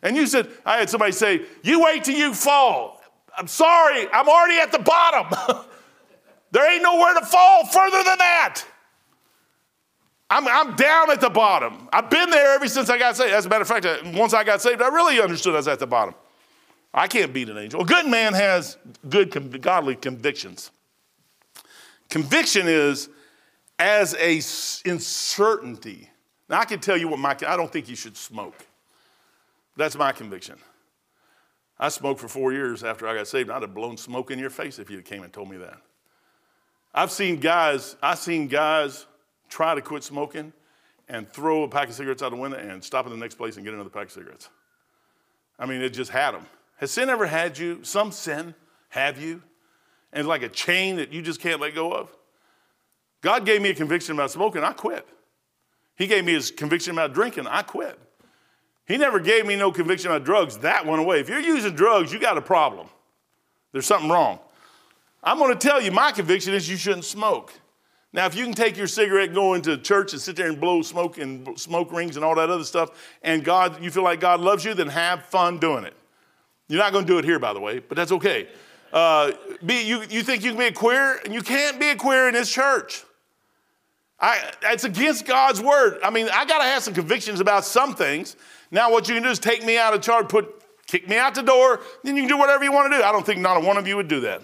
And you said, I had somebody say, You wait till you fall. I'm sorry, I'm already at the bottom. there ain't nowhere to fall further than that. I'm, I'm down at the bottom. I've been there ever since I got saved. As a matter of fact, uh, once I got saved, I really understood I was at the bottom. I can't beat an angel. A good man has good, godly convictions. Conviction is as a uncertainty Now, I can tell you what my, I don't think you should smoke. That's my conviction. I smoked for four years after I got saved. I'd have blown smoke in your face if you came and told me that. I've seen guys, I've seen guys try to quit smoking and throw a pack of cigarettes out the window and stop in the next place and get another pack of cigarettes. I mean, it just had them. Has sin ever had you? Some sin have you? And it's like a chain that you just can't let go of? God gave me a conviction about smoking, I quit. He gave me his conviction about drinking, I quit. He never gave me no conviction about drugs, that went away. If you're using drugs, you got a problem. There's something wrong. I'm going to tell you, my conviction is you shouldn't smoke. Now, if you can take your cigarette, go into church and sit there and blow smoke and smoke rings and all that other stuff, and God, you feel like God loves you, then have fun doing it. You're not going to do it here, by the way, but that's okay. Uh, be, you, you think you can be a queer, and you can't be a queer in this church. I, it's against God's word. I mean, I got to have some convictions about some things. Now, what you can do is take me out of charge, put, kick me out the door, then you can do whatever you want to do. I don't think not a one of you would do that.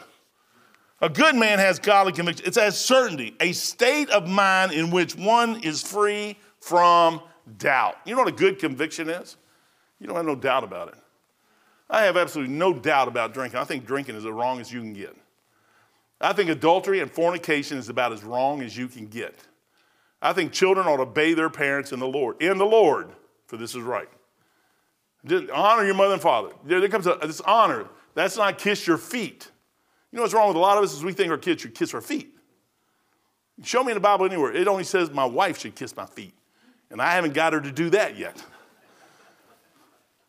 A good man has godly conviction. It's as certainty, a state of mind in which one is free from doubt. You know what a good conviction is? You don't have no doubt about it. I have absolutely no doubt about drinking. I think drinking is as wrong as you can get. I think adultery and fornication is about as wrong as you can get. I think children ought to obey their parents in the Lord. In the Lord, for this is right. Honor your mother and father. There comes a, this honor. That's not kiss your feet. You know what's wrong with a lot of us is we think our kids should kiss our feet. Show me in the Bible anywhere. It only says my wife should kiss my feet. And I haven't got her to do that yet.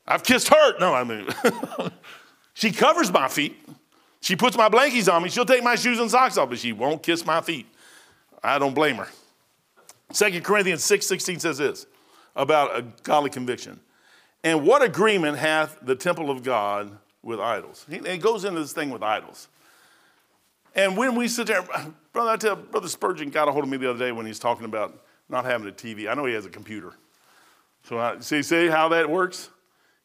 I've kissed her. No, I mean, she covers my feet. She puts my blankies on me. She'll take my shoes and socks off, but she won't kiss my feet. I don't blame her. 2 Corinthians 6 16 says this about a godly conviction. And what agreement hath the temple of God with idols? It goes into this thing with idols. And when we sit there, brother, I tell Brother Spurgeon got a hold of me the other day when he's talking about not having a TV. I know he has a computer. So I, see, see how that works?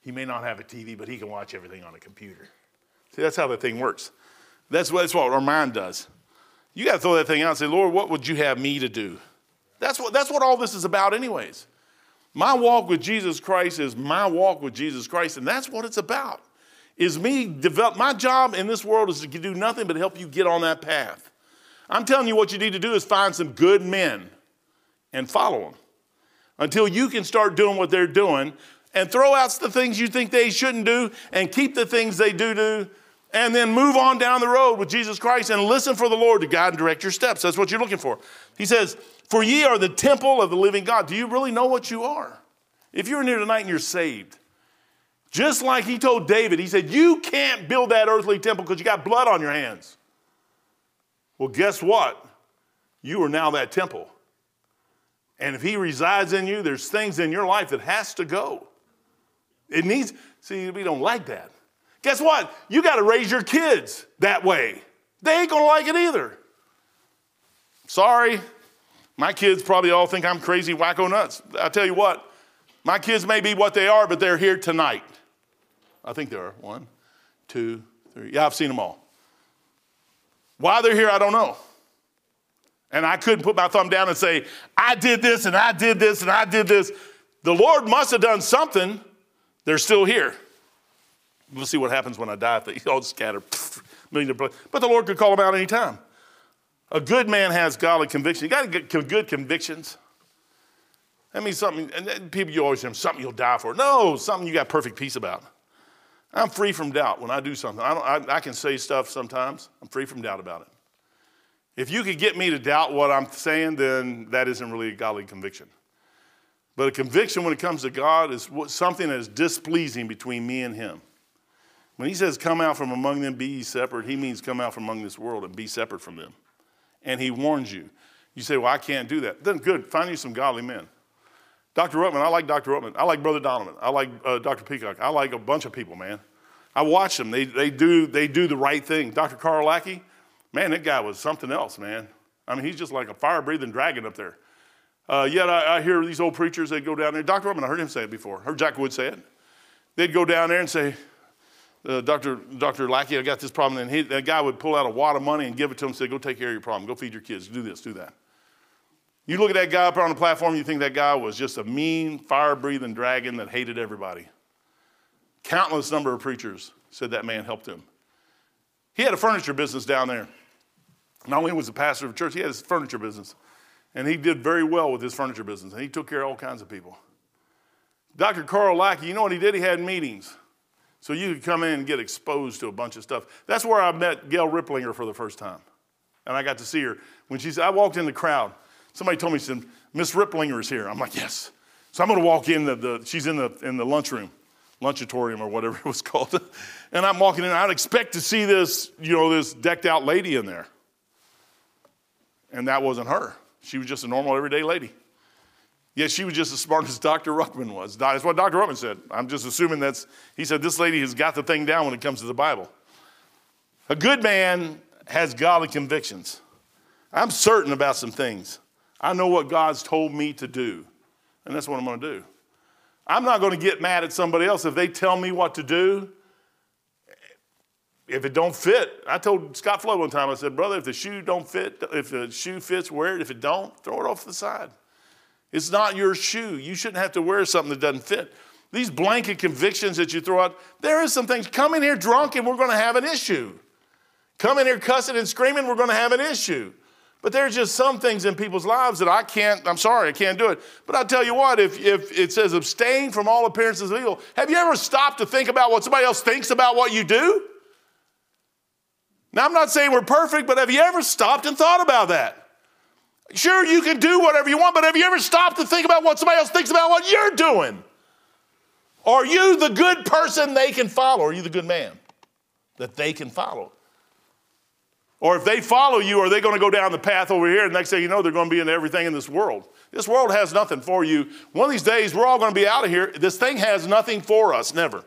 He may not have a TV, but he can watch everything on a computer. See, that's how that thing works. That's what, that's what our mind does. You got to throw that thing out and say, Lord, what would you have me to do? That's what, that's what all this is about, anyways. My walk with Jesus Christ is my walk with Jesus Christ, and that's what it's about is me develop my job in this world is to do nothing but help you get on that path. I'm telling you what you need to do is find some good men and follow them until you can start doing what they're doing and throw out the things you think they shouldn't do and keep the things they do do and then move on down the road with Jesus Christ and listen for the Lord to guide and direct your steps. That's what you're looking for. He says, For ye are the temple of the living God. Do you really know what you are? If you're in here tonight and you're saved, just like he told David, he said, You can't build that earthly temple because you got blood on your hands. Well, guess what? You are now that temple. And if he resides in you, there's things in your life that has to go. It needs, see, we don't like that. Guess what? You got to raise your kids that way. They ain't gonna like it either. Sorry, my kids probably all think I'm crazy, wacko nuts. I tell you what, my kids may be what they are, but they're here tonight. I think there are one, two, three. Yeah, I've seen them all. Why they're here, I don't know. And I couldn't put my thumb down and say, I did this and I did this and I did this. The Lord must have done something. They're still here. We'll see what happens when I die if they all scatter. But the Lord could call them out anytime. A good man has godly conviction. You got to get good convictions. That means something, and people you always say, something you'll die for. No, something you got perfect peace about. I'm free from doubt when I do something. I, I, I, can say stuff sometimes. I'm free from doubt about it. If you could get me to doubt what I'm saying, then that isn't really a godly conviction. But a conviction when it comes to God is something that is displeasing between me and Him. When He says, Come out from among them, be ye separate, He means come out from among this world and be separate from them. And He warns you. You say, Well, I can't do that. Then good, find you some godly men. Dr. Ruckman, I like Dr. Ruckman. I like Brother Donovan. I like uh, Dr. Peacock. I like a bunch of people, man. I watch them. They, they, do, they do the right thing. Dr. Carl Lackey, man, that guy was something else, man. I mean, he's just like a fire breathing dragon up there. Uh, yet I, I, hear these old preachers, they go down there. Dr. Ruckman, I heard him say it before. I heard Jack Wood say it. They'd go down there and say, uh, Dr. Dr. Lackey, I got this problem. And he, that guy would pull out a wad of money and give it to him and say, Go take care of your problem. Go feed your kids. Do this, do that. You look at that guy up on the platform, you think that guy was just a mean, fire breathing dragon that hated everybody. Countless number of preachers said that man helped him. He had a furniture business down there. Not only was a pastor of a church, he had his furniture business. And he did very well with his furniture business. And he took care of all kinds of people. Dr. Carl Lackey, you know what he did? He had meetings. So you could come in and get exposed to a bunch of stuff. That's where I met Gail Riplinger for the first time. And I got to see her. When she said, I walked in the crowd. Somebody told me, said, Miss Riplinger is here. I'm like, yes. So I'm going to walk in, the, the, she's in the, in the lunchroom, lunchatorium or whatever it was called. and I'm walking in, I'd expect to see this, you know, this decked out lady in there. And that wasn't her. She was just a normal, everyday lady. Yet she was just as smart as Dr. Ruckman was. That's what Dr. Ruckman said. I'm just assuming that's, he said, this lady has got the thing down when it comes to the Bible. A good man has godly convictions. I'm certain about some things. I know what God's told me to do, and that's what I'm going to do. I'm not going to get mad at somebody else if they tell me what to do. If it don't fit, I told Scott Floyd one time, I said, brother, if the shoe don't fit, if the shoe fits, wear it. If it don't, throw it off the side. It's not your shoe. You shouldn't have to wear something that doesn't fit. These blanket convictions that you throw out, there is some things. Come in here drunk and we're going to have an issue. Come in here cussing and screaming, we're going to have an issue. But there's just some things in people's lives that I can't, I'm sorry, I can't do it. But I tell you what, if, if it says abstain from all appearances of evil, have you ever stopped to think about what somebody else thinks about what you do? Now, I'm not saying we're perfect, but have you ever stopped and thought about that? Sure, you can do whatever you want, but have you ever stopped to think about what somebody else thinks about what you're doing? Are you the good person they can follow? Are you the good man that they can follow? Or if they follow you, are they going to go down the path over here? And next thing you know, they're going to be in everything in this world. This world has nothing for you. One of these days, we're all going to be out of here. This thing has nothing for us, never.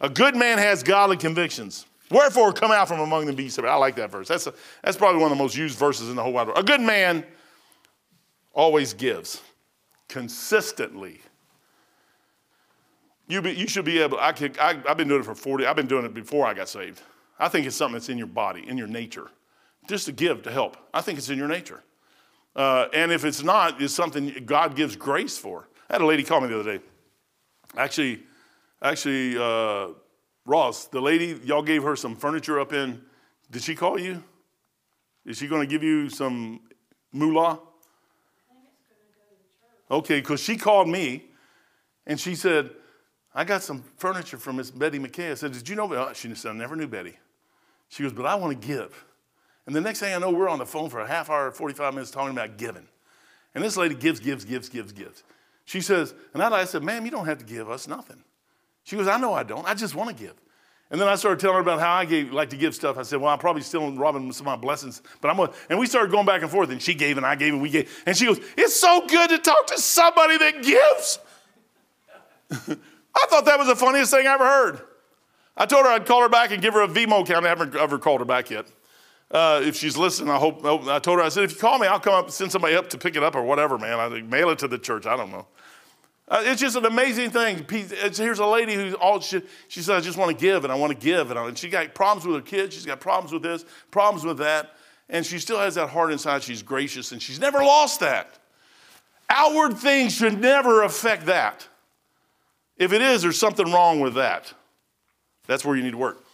A good man has godly convictions. Wherefore, come out from among them, be separate. I like that verse. That's, a, that's probably one of the most used verses in the whole wide world. A good man always gives consistently. You, be, you should be able, I could, I, I've been doing it for 40, I've been doing it before I got saved. I think it's something that's in your body, in your nature, just to give, to help. I think it's in your nature. Uh, and if it's not, it's something God gives grace for. I had a lady call me the other day. Actually, actually, uh, Ross, the lady, y'all gave her some furniture up in, did she call you? Is she going to give you some moolah? Okay, because she called me and she said, I got some furniture from Miss Betty McKay. I said, Did you know? Oh, she said, I never knew Betty. She goes, But I want to give. And the next thing I know, we're on the phone for a half hour, 45 minutes talking about giving. And this lady gives, gives, gives, gives, gives. She says, and I said, Ma'am, you don't have to give us nothing. She goes, I know I don't. I just want to give. And then I started telling her about how I gave, like to give stuff. I said, well, I'm probably still robbing some of my blessings, but I'm going and we started going back and forth, and she gave, and I gave, and we gave. And she goes, it's so good to talk to somebody that gives. I thought that was the funniest thing I ever heard. I told her I'd call her back and give her a Venmo account. I haven't ever called her back yet. Uh, if she's listening, I hope, I told her, I said, if you call me, I'll come up, send somebody up to pick it up or whatever, man. I mail it to the church. I don't know. Uh, it's just an amazing thing. here's a lady who's all she, she said, I just want to give and I want to give. And, and she got problems with her kids. She's got problems with this, problems with that. And she still has that heart inside. She's gracious and she's never lost that. Outward things should never affect that. If it is, there's something wrong with that. That's where you need to work.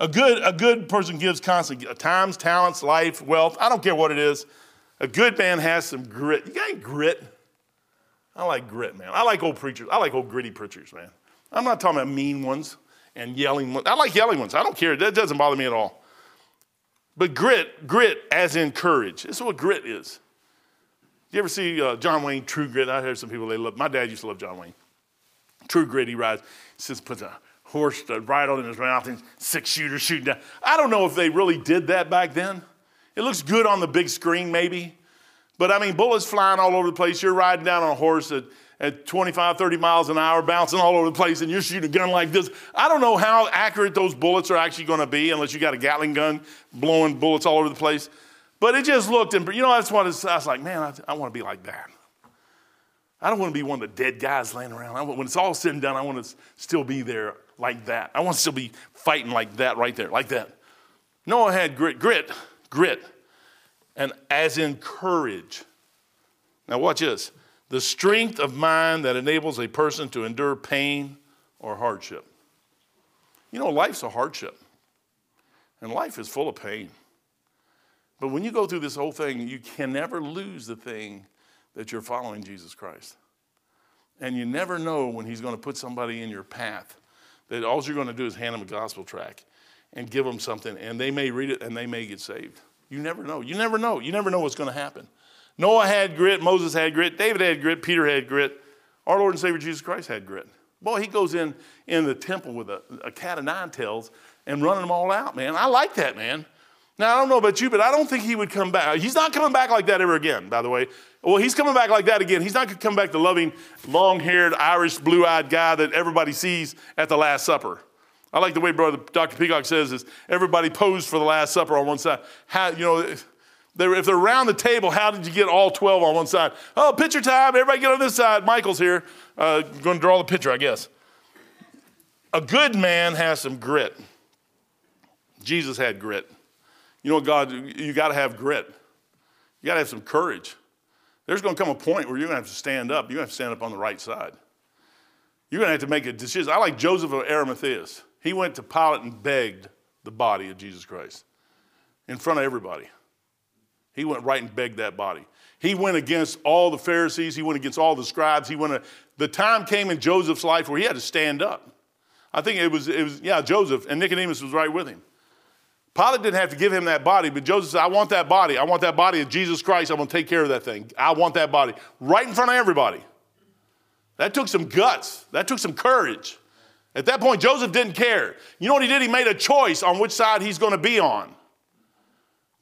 A good, a good person gives constantly times, talents, life, wealth. I don't care what it is. A good man has some grit. You got grit? I like grit, man. I like old preachers. I like old gritty preachers, man. I'm not talking about mean ones and yelling ones. I like yelling ones. I don't care. That doesn't bother me at all. But grit, grit as in courage. This is what grit is. You ever see uh, John Wayne, True Grit? I heard some people they love. My dad used to love John Wayne. True Grit, he rides, just puts a horse to bridle in his mouth and six shooters shooting down. I don't know if they really did that back then. It looks good on the big screen, maybe. But I mean, bullets flying all over the place. You're riding down on a horse at, at 25, 30 miles an hour, bouncing all over the place, and you're shooting a gun like this. I don't know how accurate those bullets are actually going to be unless you got a Gatling gun blowing bullets all over the place. But it just looked, and you know, that's what I was like, man, I, I want to be like that. I don't want to be one of the dead guys laying around. When it's all said and done, I want to still be there like that. I want to still be fighting like that right there, like that. Noah had grit, grit, grit and as in courage. Now, watch this the strength of mind that enables a person to endure pain or hardship. You know, life's a hardship, and life is full of pain. But when you go through this whole thing, you can never lose the thing that you're following Jesus Christ. And you never know when He's going to put somebody in your path that all you're going to do is hand them a gospel tract and give them something, and they may read it and they may get saved. You never know. You never know. You never know what's going to happen. Noah had grit, Moses had grit, David had grit, Peter had grit. Our Lord and Savior Jesus Christ had grit. Boy, he goes in in the temple with a, a cat of nine tails and running them all out, man. I like that, man. Now, I don't know about you, but I don't think he would come back. He's not coming back like that ever again, by the way. Well, he's coming back like that again. He's not going to come back the loving, long haired, Irish, blue eyed guy that everybody sees at the Last Supper. I like the way Brother Dr. Peacock says is everybody posed for the Last Supper on one side. How, you know, they're, if they're around the table, how did you get all 12 on one side? Oh, picture time. Everybody get on this side. Michael's here. Uh, going to draw the picture, I guess. A good man has some grit. Jesus had grit. You know, God, you got to have grit. You got to have some courage. There's going to come a point where you're going to have to stand up. You're going to have to stand up on the right side. You're going to have to make a decision. I like Joseph of Arimathea. He went to Pilate and begged the body of Jesus Christ in front of everybody. He went right and begged that body. He went against all the Pharisees. He went against all the scribes. He went. A, the time came in Joseph's life where he had to stand up. I think it was, it was, yeah, Joseph, and Nicodemus was right with him. Pilate didn't have to give him that body, but Joseph said, I want that body. I want that body of Jesus Christ. I'm going to take care of that thing. I want that body right in front of everybody. That took some guts, that took some courage. At that point, Joseph didn't care. You know what he did? He made a choice on which side he's going to be on.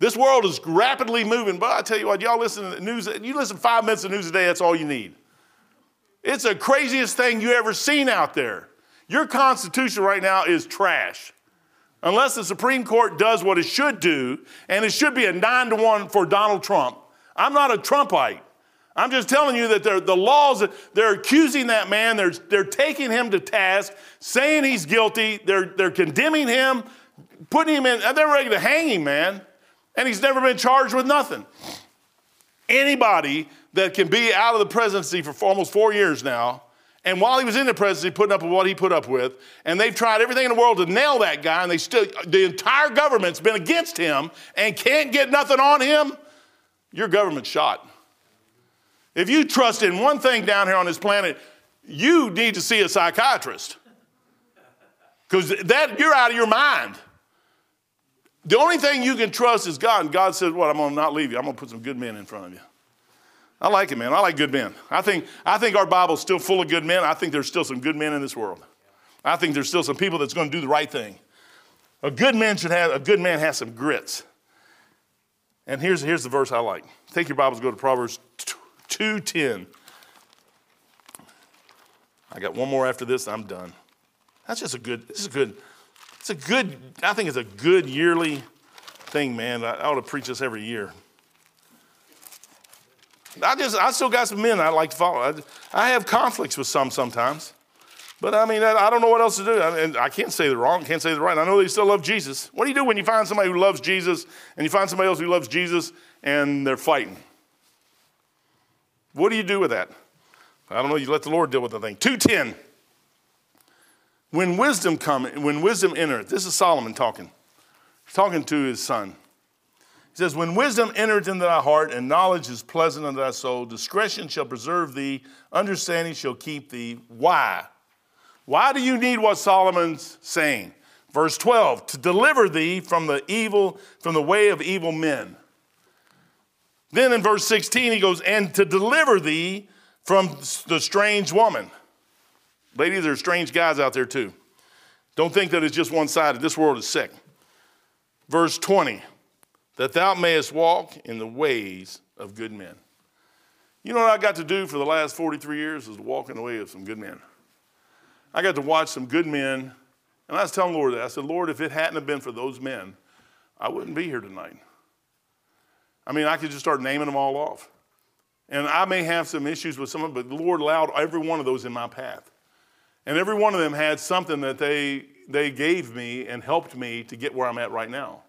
This world is rapidly moving, but I tell you what, y'all listen to the news, you listen five minutes of news a day, that's all you need. It's the craziest thing you ever seen out there. Your Constitution right now is trash. Unless the Supreme Court does what it should do, and it should be a nine to one for Donald Trump. I'm not a Trumpite. I'm just telling you that the laws, they're accusing that man, they're, they're taking him to task, saying he's guilty, they're, they're condemning him, putting him in, they're ready to hang him, man and he's never been charged with nothing. Anybody that can be out of the presidency for almost four years now, and while he was in the presidency, putting up with what he put up with, and they've tried everything in the world to nail that guy, and they still, the entire government's been against him and can't get nothing on him, your government's shot. If you trust in one thing down here on this planet, you need to see a psychiatrist. Because that you're out of your mind. The only thing you can trust is God. And God says, What? I'm going to not leave you. I'm going to put some good men in front of you. I like it, man. I like good men. I think, I think our Bible's still full of good men. I think there's still some good men in this world. I think there's still some people that's going to do the right thing. A good man should have, a good man has some grits. And here's, here's the verse I like. Take your Bibles, go to Proverbs 2.10. I got one more after this, I'm done. That's just a good, this is a good, it's a good, I think it's a good yearly thing, man. I, ought to preach this every year. I just, I still got some men I like to follow. I, I have conflicts with some sometimes. But I mean, I, I don't know what else to do. I, and I can't say the wrong, can't say the right. I know they still love Jesus. What do you do when you find somebody who loves Jesus and you find somebody else who loves Jesus and they're fighting? What do you do with that? I don't know. You let the Lord deal with the thing. 210. When wisdom come, when wisdom entereth, this is Solomon talking, talking to his son. He says, When wisdom entereth into thy heart, and knowledge is pleasant unto thy soul, discretion shall preserve thee, understanding shall keep thee. Why? Why do you need what Solomon's saying? Verse 12, to deliver thee from the evil, from the way of evil men. Then in verse 16, he goes, and to deliver thee from the strange woman. Ladies, there are strange guys out there too. Don't think that it's just one sided. This world is sick. Verse 20, that thou mayest walk in the ways of good men. You know what I got to do for the last 43 years is walk in the way of some good men. I got to watch some good men, and I was telling the Lord that. I said, Lord, if it hadn't have been for those men, I wouldn't be here tonight. I mean, I could just start naming them all off. And I may have some issues with some of them, but the Lord allowed every one of those in my path. And every one of them had something that they, they gave me and helped me to get where I'm at right now.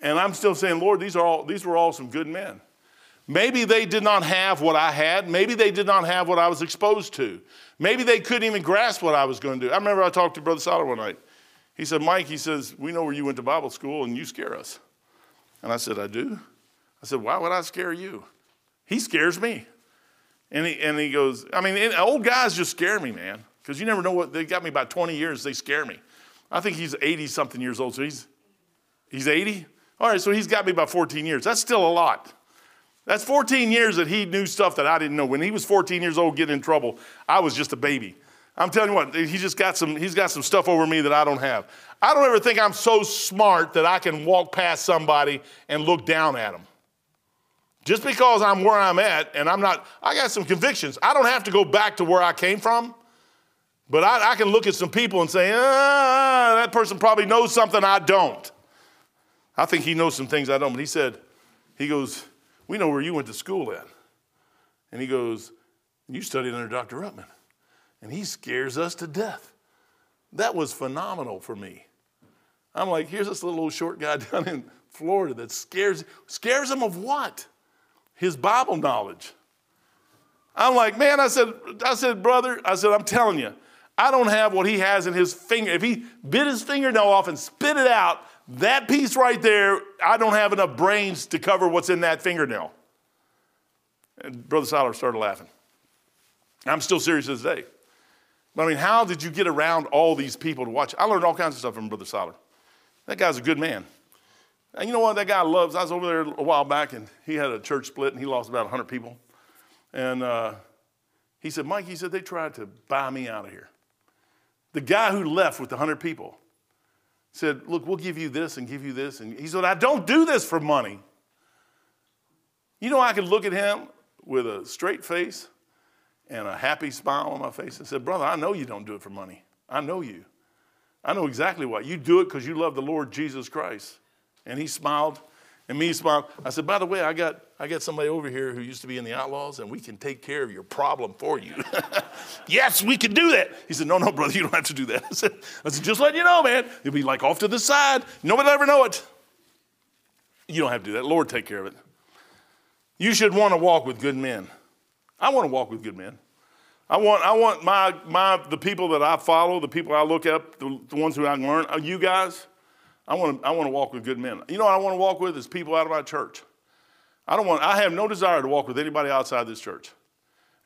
And I'm still saying, Lord, these, are all, these were all some good men. Maybe they did not have what I had. Maybe they did not have what I was exposed to. Maybe they couldn't even grasp what I was going to do. I remember I talked to Brother Soller one night. He said, Mike, he says, we know where you went to Bible school and you scare us. And I said, I do? I said, why would I scare you? He scares me. And he, and he goes, I mean, old guys just scare me, man, because you never know what, they got me about 20 years, they scare me. I think he's 80 something years old, so he's, he's 80? All right, so he's got me about 14 years. That's still a lot. That's 14 years that he knew stuff that I didn't know. When he was 14 years old getting in trouble, I was just a baby. I'm telling you what, he just got some, he's got some stuff over me that I don't have. I don't ever think I'm so smart that I can walk past somebody and look down at them. Just because I'm where I'm at and I'm not, I got some convictions. I don't have to go back to where I came from, but I, I can look at some people and say, ah, that person probably knows something I don't. I think he knows some things I don't, but he said, he goes, we know where you went to school at. And he goes, you studied under Dr. Ruckman and he scares us to death. That was phenomenal for me. I'm like, here's this little old short guy down in Florida that scares scares him of what? His Bible knowledge. I'm like, man, I said, I said, brother, I said, I'm telling you, I don't have what he has in his finger. If he bit his fingernail off and spit it out, that piece right there, I don't have enough brains to cover what's in that fingernail. And Brother Soller started laughing. I'm still serious to this day. But I mean, how did you get around all these people to watch? I learned all kinds of stuff from Brother Soller. That guy's a good man. And you know what that guy loves? I was over there a while back and he had a church split and he lost about 100 people. And uh, he said, Mike, he said, they tried to buy me out of here. The guy who left with the 100 people said, Look, we'll give you this and give you this. And he said, I don't do this for money. You know, I could look at him with a straight face and a happy smile on my face and said, Brother, I know you don't do it for money. I know you. I know exactly why. You do it because you love the Lord Jesus Christ. And he smiled, and me smiled. I said, By the way, I got, I got somebody over here who used to be in the outlaws, and we can take care of your problem for you. yes, we can do that. He said, No, no, brother, you don't have to do that. I said, I said Just letting you know, man. You'll be like off to the side. Nobody will ever know it. You don't have to do that. Lord, take care of it. You should want to walk with good men. I want to walk with good men. I want, I want my, my, the people that I follow, the people I look up, the, the ones who I learn, uh, you guys, I want, to, I want to walk with good men. You know what I want to walk with is people out of my church. I don't want, I have no desire to walk with anybody outside this church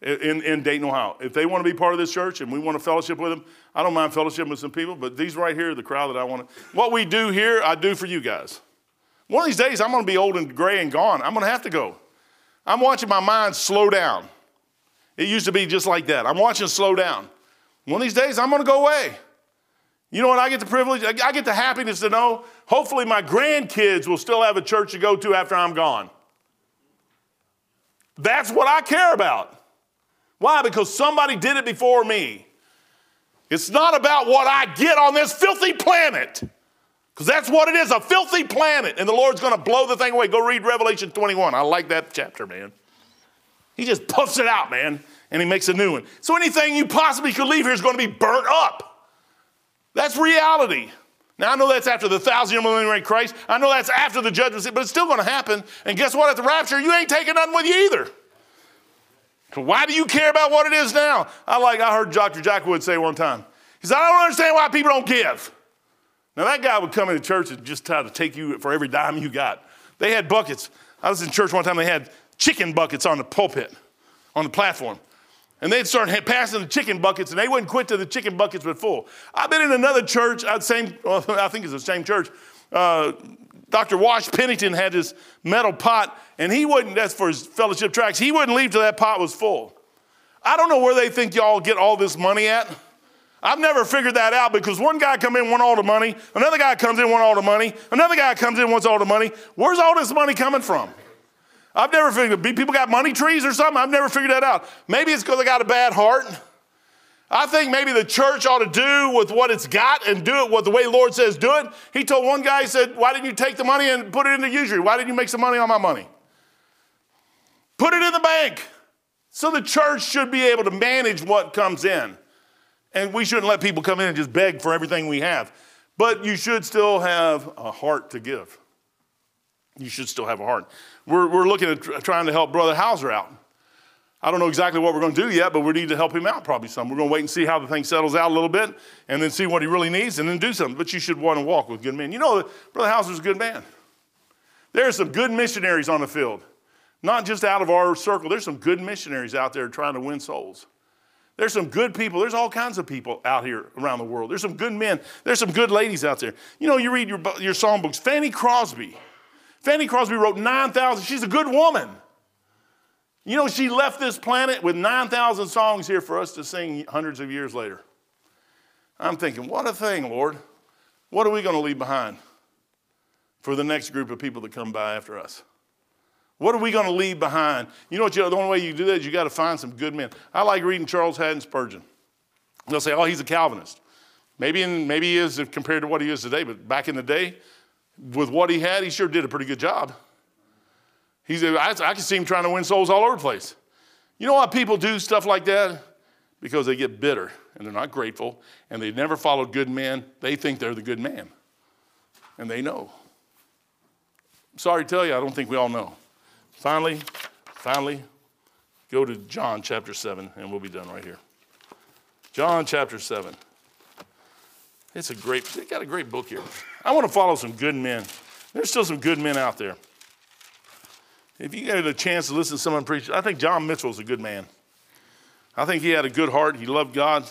in, in Dayton, Ohio. If they want to be part of this church and we want to fellowship with them, I don't mind fellowship with some people, but these right here are the crowd that I want to. What we do here, I do for you guys. One of these days, I'm going to be old and gray and gone. I'm going to have to go. I'm watching my mind slow down. It used to be just like that. I'm watching slow down. One of these days, I'm going to go away. You know what? I get the privilege, I get the happiness to know hopefully my grandkids will still have a church to go to after I'm gone. That's what I care about. Why? Because somebody did it before me. It's not about what I get on this filthy planet. Because that's what it is a filthy planet. And the Lord's going to blow the thing away. Go read Revelation 21. I like that chapter, man. He just puffs it out, man, and he makes a new one. So anything you possibly could leave here is going to be burnt up. That's reality. Now, I know that's after the thousand year millennium reign Christ. I know that's after the judgment, seat, but it's still going to happen. And guess what? At the rapture, you ain't taking nothing with you either. So why do you care about what it is now? I like, I heard Dr. Jack Wood say one time. He said, I don't understand why people don't give. Now, that guy would come into church and just try to take you for every dime you got. They had buckets. I was in church one time, they had chicken buckets on the pulpit, on the platform. And they'd start passing the chicken buckets, and they wouldn't quit till the chicken buckets were full. I've been in another church, uh, same, well, I think it's the same church. Uh, Dr. Wash Pennington had this metal pot, and he wouldn't, that's for his fellowship tracts, he wouldn't leave till that pot was full. I don't know where they think y'all get all this money at. I've never figured that out because one guy come in want all the money, another guy comes in want all the money, another guy comes in wants all the money. Where's all this money coming from? I've never figured people got money trees or something. I've never figured that out. Maybe it's because they got a bad heart. I think maybe the church ought to do with what it's got and do it what the way the Lord says do it. He told one guy, he said, Why didn't you take the money and put it into usury? Why didn't you make some money on my money? Put it in the bank. So the church should be able to manage what comes in. And we shouldn't let people come in and just beg for everything we have. But you should still have a heart to give. you should still have a heart. We're, we're looking at trying to help Brother Hauser out. I don't know exactly what we're going to do yet, but we need to help him out probably some. We're going to wait and see how the thing settles out a little bit and then see what he really needs and then do something. But you should want to walk with good men. You know, Brother Hauser's a good man. There are some good missionaries on the field, not just out of our circle. There's some good missionaries out there trying to win souls. There's some good people. There's all kinds of people out here around the world. There's some good men. There's some good ladies out there. You know, you read your, your songbooks. Fanny Crosby. Fanny Crosby wrote 9,000. She's a good woman. You know, she left this planet with 9,000 songs here for us to sing hundreds of years later. I'm thinking, what a thing, Lord. What are we going to leave behind for the next group of people that come by after us? What are we going to leave behind? You know what? You, the only way you do that is you got to find some good men. I like reading Charles Haddon Spurgeon. They'll say, "Oh, he's a Calvinist." Maybe, in, maybe he is compared to what he is today, but back in the day, with what he had, he sure did a pretty good job. He's, I, I can see him trying to win souls all over the place. You know why people do stuff like that? Because they get bitter and they're not grateful and they never followed good men. They think they're the good man, and they know. sorry to tell you, I don't think we all know. Finally, finally, go to John chapter 7, and we'll be done right here. John chapter 7. It's a great, they got a great book here. I want to follow some good men. There's still some good men out there. If you get a chance to listen to someone preach, I think John Mitchell's a good man. I think he had a good heart. He loved God.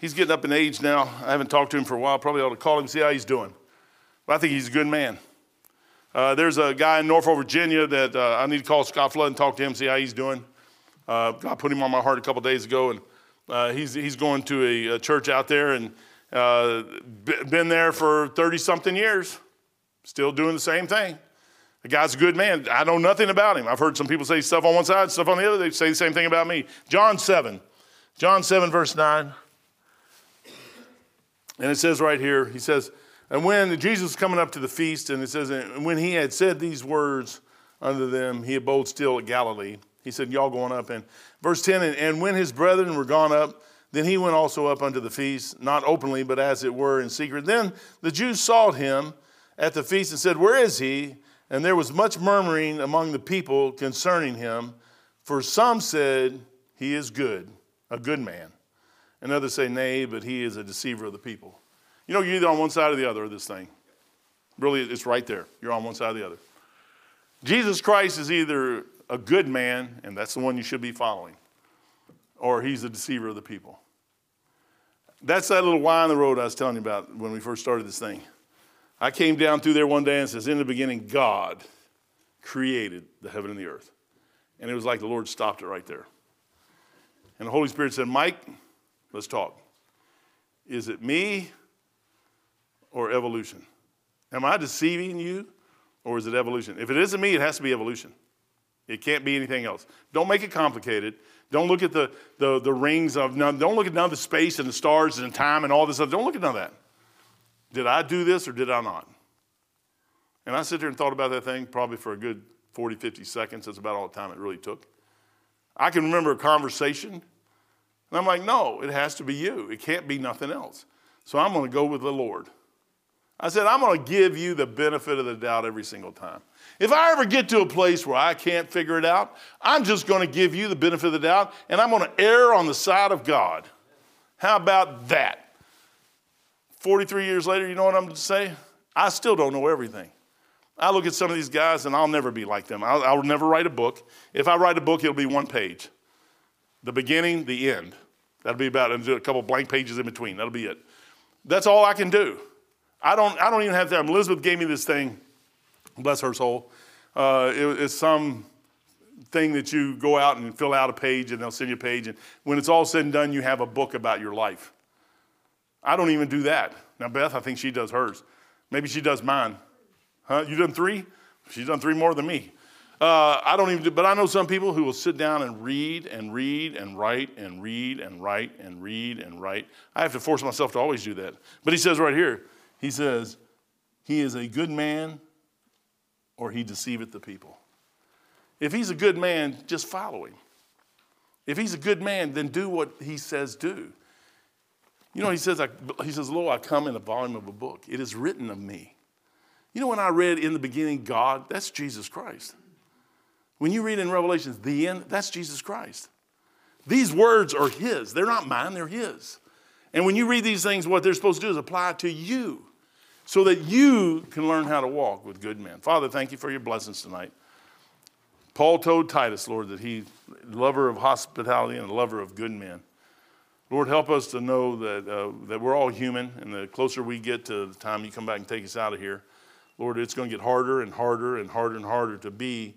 He's getting up in age now. I haven't talked to him for a while. Probably ought to call him, see how he's doing. But I think he's a good man. Uh, there's a guy in Norfolk, Virginia that uh, I need to call Scott Flood and talk to him, see how he's doing. Uh, God put him on my heart a couple days ago, and uh, he's, he's going to a, a church out there and uh, been there for 30 something years, still doing the same thing. The guy's a good man. I know nothing about him. I've heard some people say stuff on one side, stuff on the other. They say the same thing about me. John 7. John 7, verse 9. And it says right here, he says, and when Jesus was coming up to the feast, and it says, and when he had said these words unto them, he abode still at Galilee. He said, Y'all going up. And verse 10, and, and when his brethren were gone up, then he went also up unto the feast, not openly, but as it were in secret. Then the Jews sought him at the feast and said, Where is he? And there was much murmuring among the people concerning him, for some said, He is good, a good man. And others say, Nay, but he is a deceiver of the people. You know, you're either on one side or the other of this thing. Really, it's right there. You're on one side or the other. Jesus Christ is either a good man, and that's the one you should be following, or he's a deceiver of the people. That's that little Y in the road I was telling you about when we first started this thing. I came down through there one day and says, In the beginning, God created the heaven and the earth. And it was like the Lord stopped it right there. And the Holy Spirit said, Mike, let's talk. Is it me or evolution? Am I deceiving you or is it evolution? If it isn't me, it has to be evolution. It can't be anything else. Don't make it complicated. Don't look at the, the, the rings of none. Don't look at none of the space and the stars and the time and all this stuff. Don't look at none of that. Did I do this or did I not? And I sit there and thought about that thing probably for a good 40, 50 seconds. That's about all the time it really took. I can remember a conversation, and I'm like, no, it has to be you. It can't be nothing else. So I'm going to go with the Lord. I said, I'm going to give you the benefit of the doubt every single time. If I ever get to a place where I can't figure it out, I'm just going to give you the benefit of the doubt and I'm going to err on the side of God. How about that? 43 years later, you know what I'm going to say? I still don't know everything. I look at some of these guys and I'll never be like them. I'll, I'll never write a book. If I write a book, it'll be one page the beginning, the end. That'll be about a couple blank pages in between. That'll be it. That's all I can do. I don't, I don't even have time. Elizabeth gave me this thing, bless her soul. Uh, it, it's some thing that you go out and fill out a page and they'll send you a page. And when it's all said and done, you have a book about your life. I don't even do that. Now, Beth, I think she does hers. Maybe she does mine. Huh? You done three? She's done three more than me. Uh, I don't even do, but I know some people who will sit down and read and read and write and read and write and read and write. I have to force myself to always do that. But he says right here, he says, He is a good man or he deceiveth the people. If he's a good man, just follow him. If he's a good man, then do what he says do. You know, he says, I, he says, Lo, I come in the volume of a book. It is written of me. You know, when I read in the beginning, God, that's Jesus Christ. When you read in Revelations, the end, that's Jesus Christ. These words are His. They're not mine, they're His. And when you read these things, what they're supposed to do is apply to you so that you can learn how to walk with good men. Father, thank you for your blessings tonight. Paul told Titus, Lord, that he lover of hospitality and a lover of good men. Lord, help us to know that, uh, that we're all human, and the closer we get to the time you come back and take us out of here, Lord, it's going to get harder and harder and harder and harder to be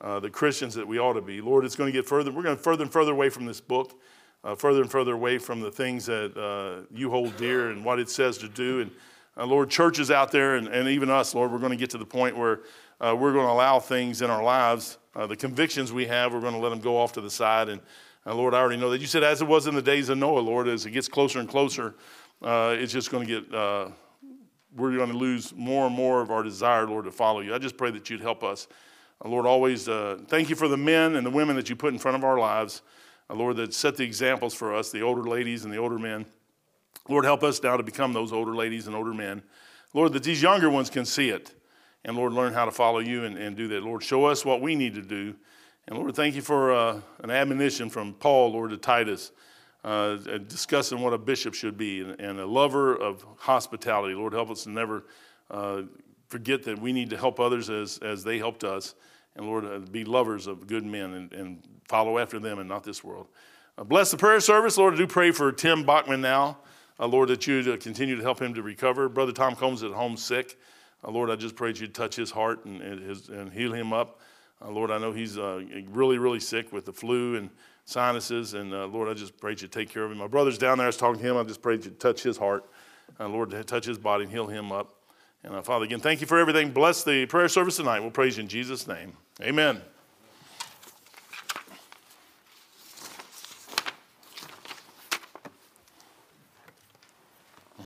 uh, the Christians that we ought to be. Lord, it's going to get further. We're going further and further away from this book, uh, further and further away from the things that uh, you hold dear and what it says to do. And uh, Lord, churches out there and, and even us, Lord, we're going to get to the point where uh, we're going to allow things in our lives, uh, the convictions we have, we're going to let them go off to the side. And Lord, I already know that you said, as it was in the days of Noah, Lord, as it gets closer and closer, it's just going to get we're going to lose more and more of our desire, Lord, to follow you. I just pray that you'd help us. Uh, Lord, always uh, thank you for the men and the women that you put in front of our lives. Uh, Lord, that set the examples for us, the older ladies and the older men. Lord, help us now to become those older ladies and older men. Lord, that these younger ones can see it. And Lord, learn how to follow you and, and do that. Lord, show us what we need to do. And Lord, thank you for uh, an admonition from Paul, Lord, to Titus uh, discussing what a bishop should be and, and, a lover of hospitality. Lord, help us to never uh, forget that we need to help others as, as they helped us. And Lord, uh, be lovers of good men and, and, follow after them and not this world. Uh, bless the prayer service. Lord, I do pray for Tim Bachman now. Uh, Lord, that you to continue to help him to recover. Brother Tom Combs at home sick. Uh, Lord, I just pray that you'd touch his heart and, and, his, and heal him up. Lord, I know he's really, really sick with the flu and sinuses. And uh, Lord, I just pray that you take care of him. My brother's down there. I was talking to him. I just pray that you touch his heart. Uh, Lord, touch his body and heal him up. And uh, Father, again, thank you for everything. Bless the prayer service tonight. We'll praise you in Jesus' name. Amen.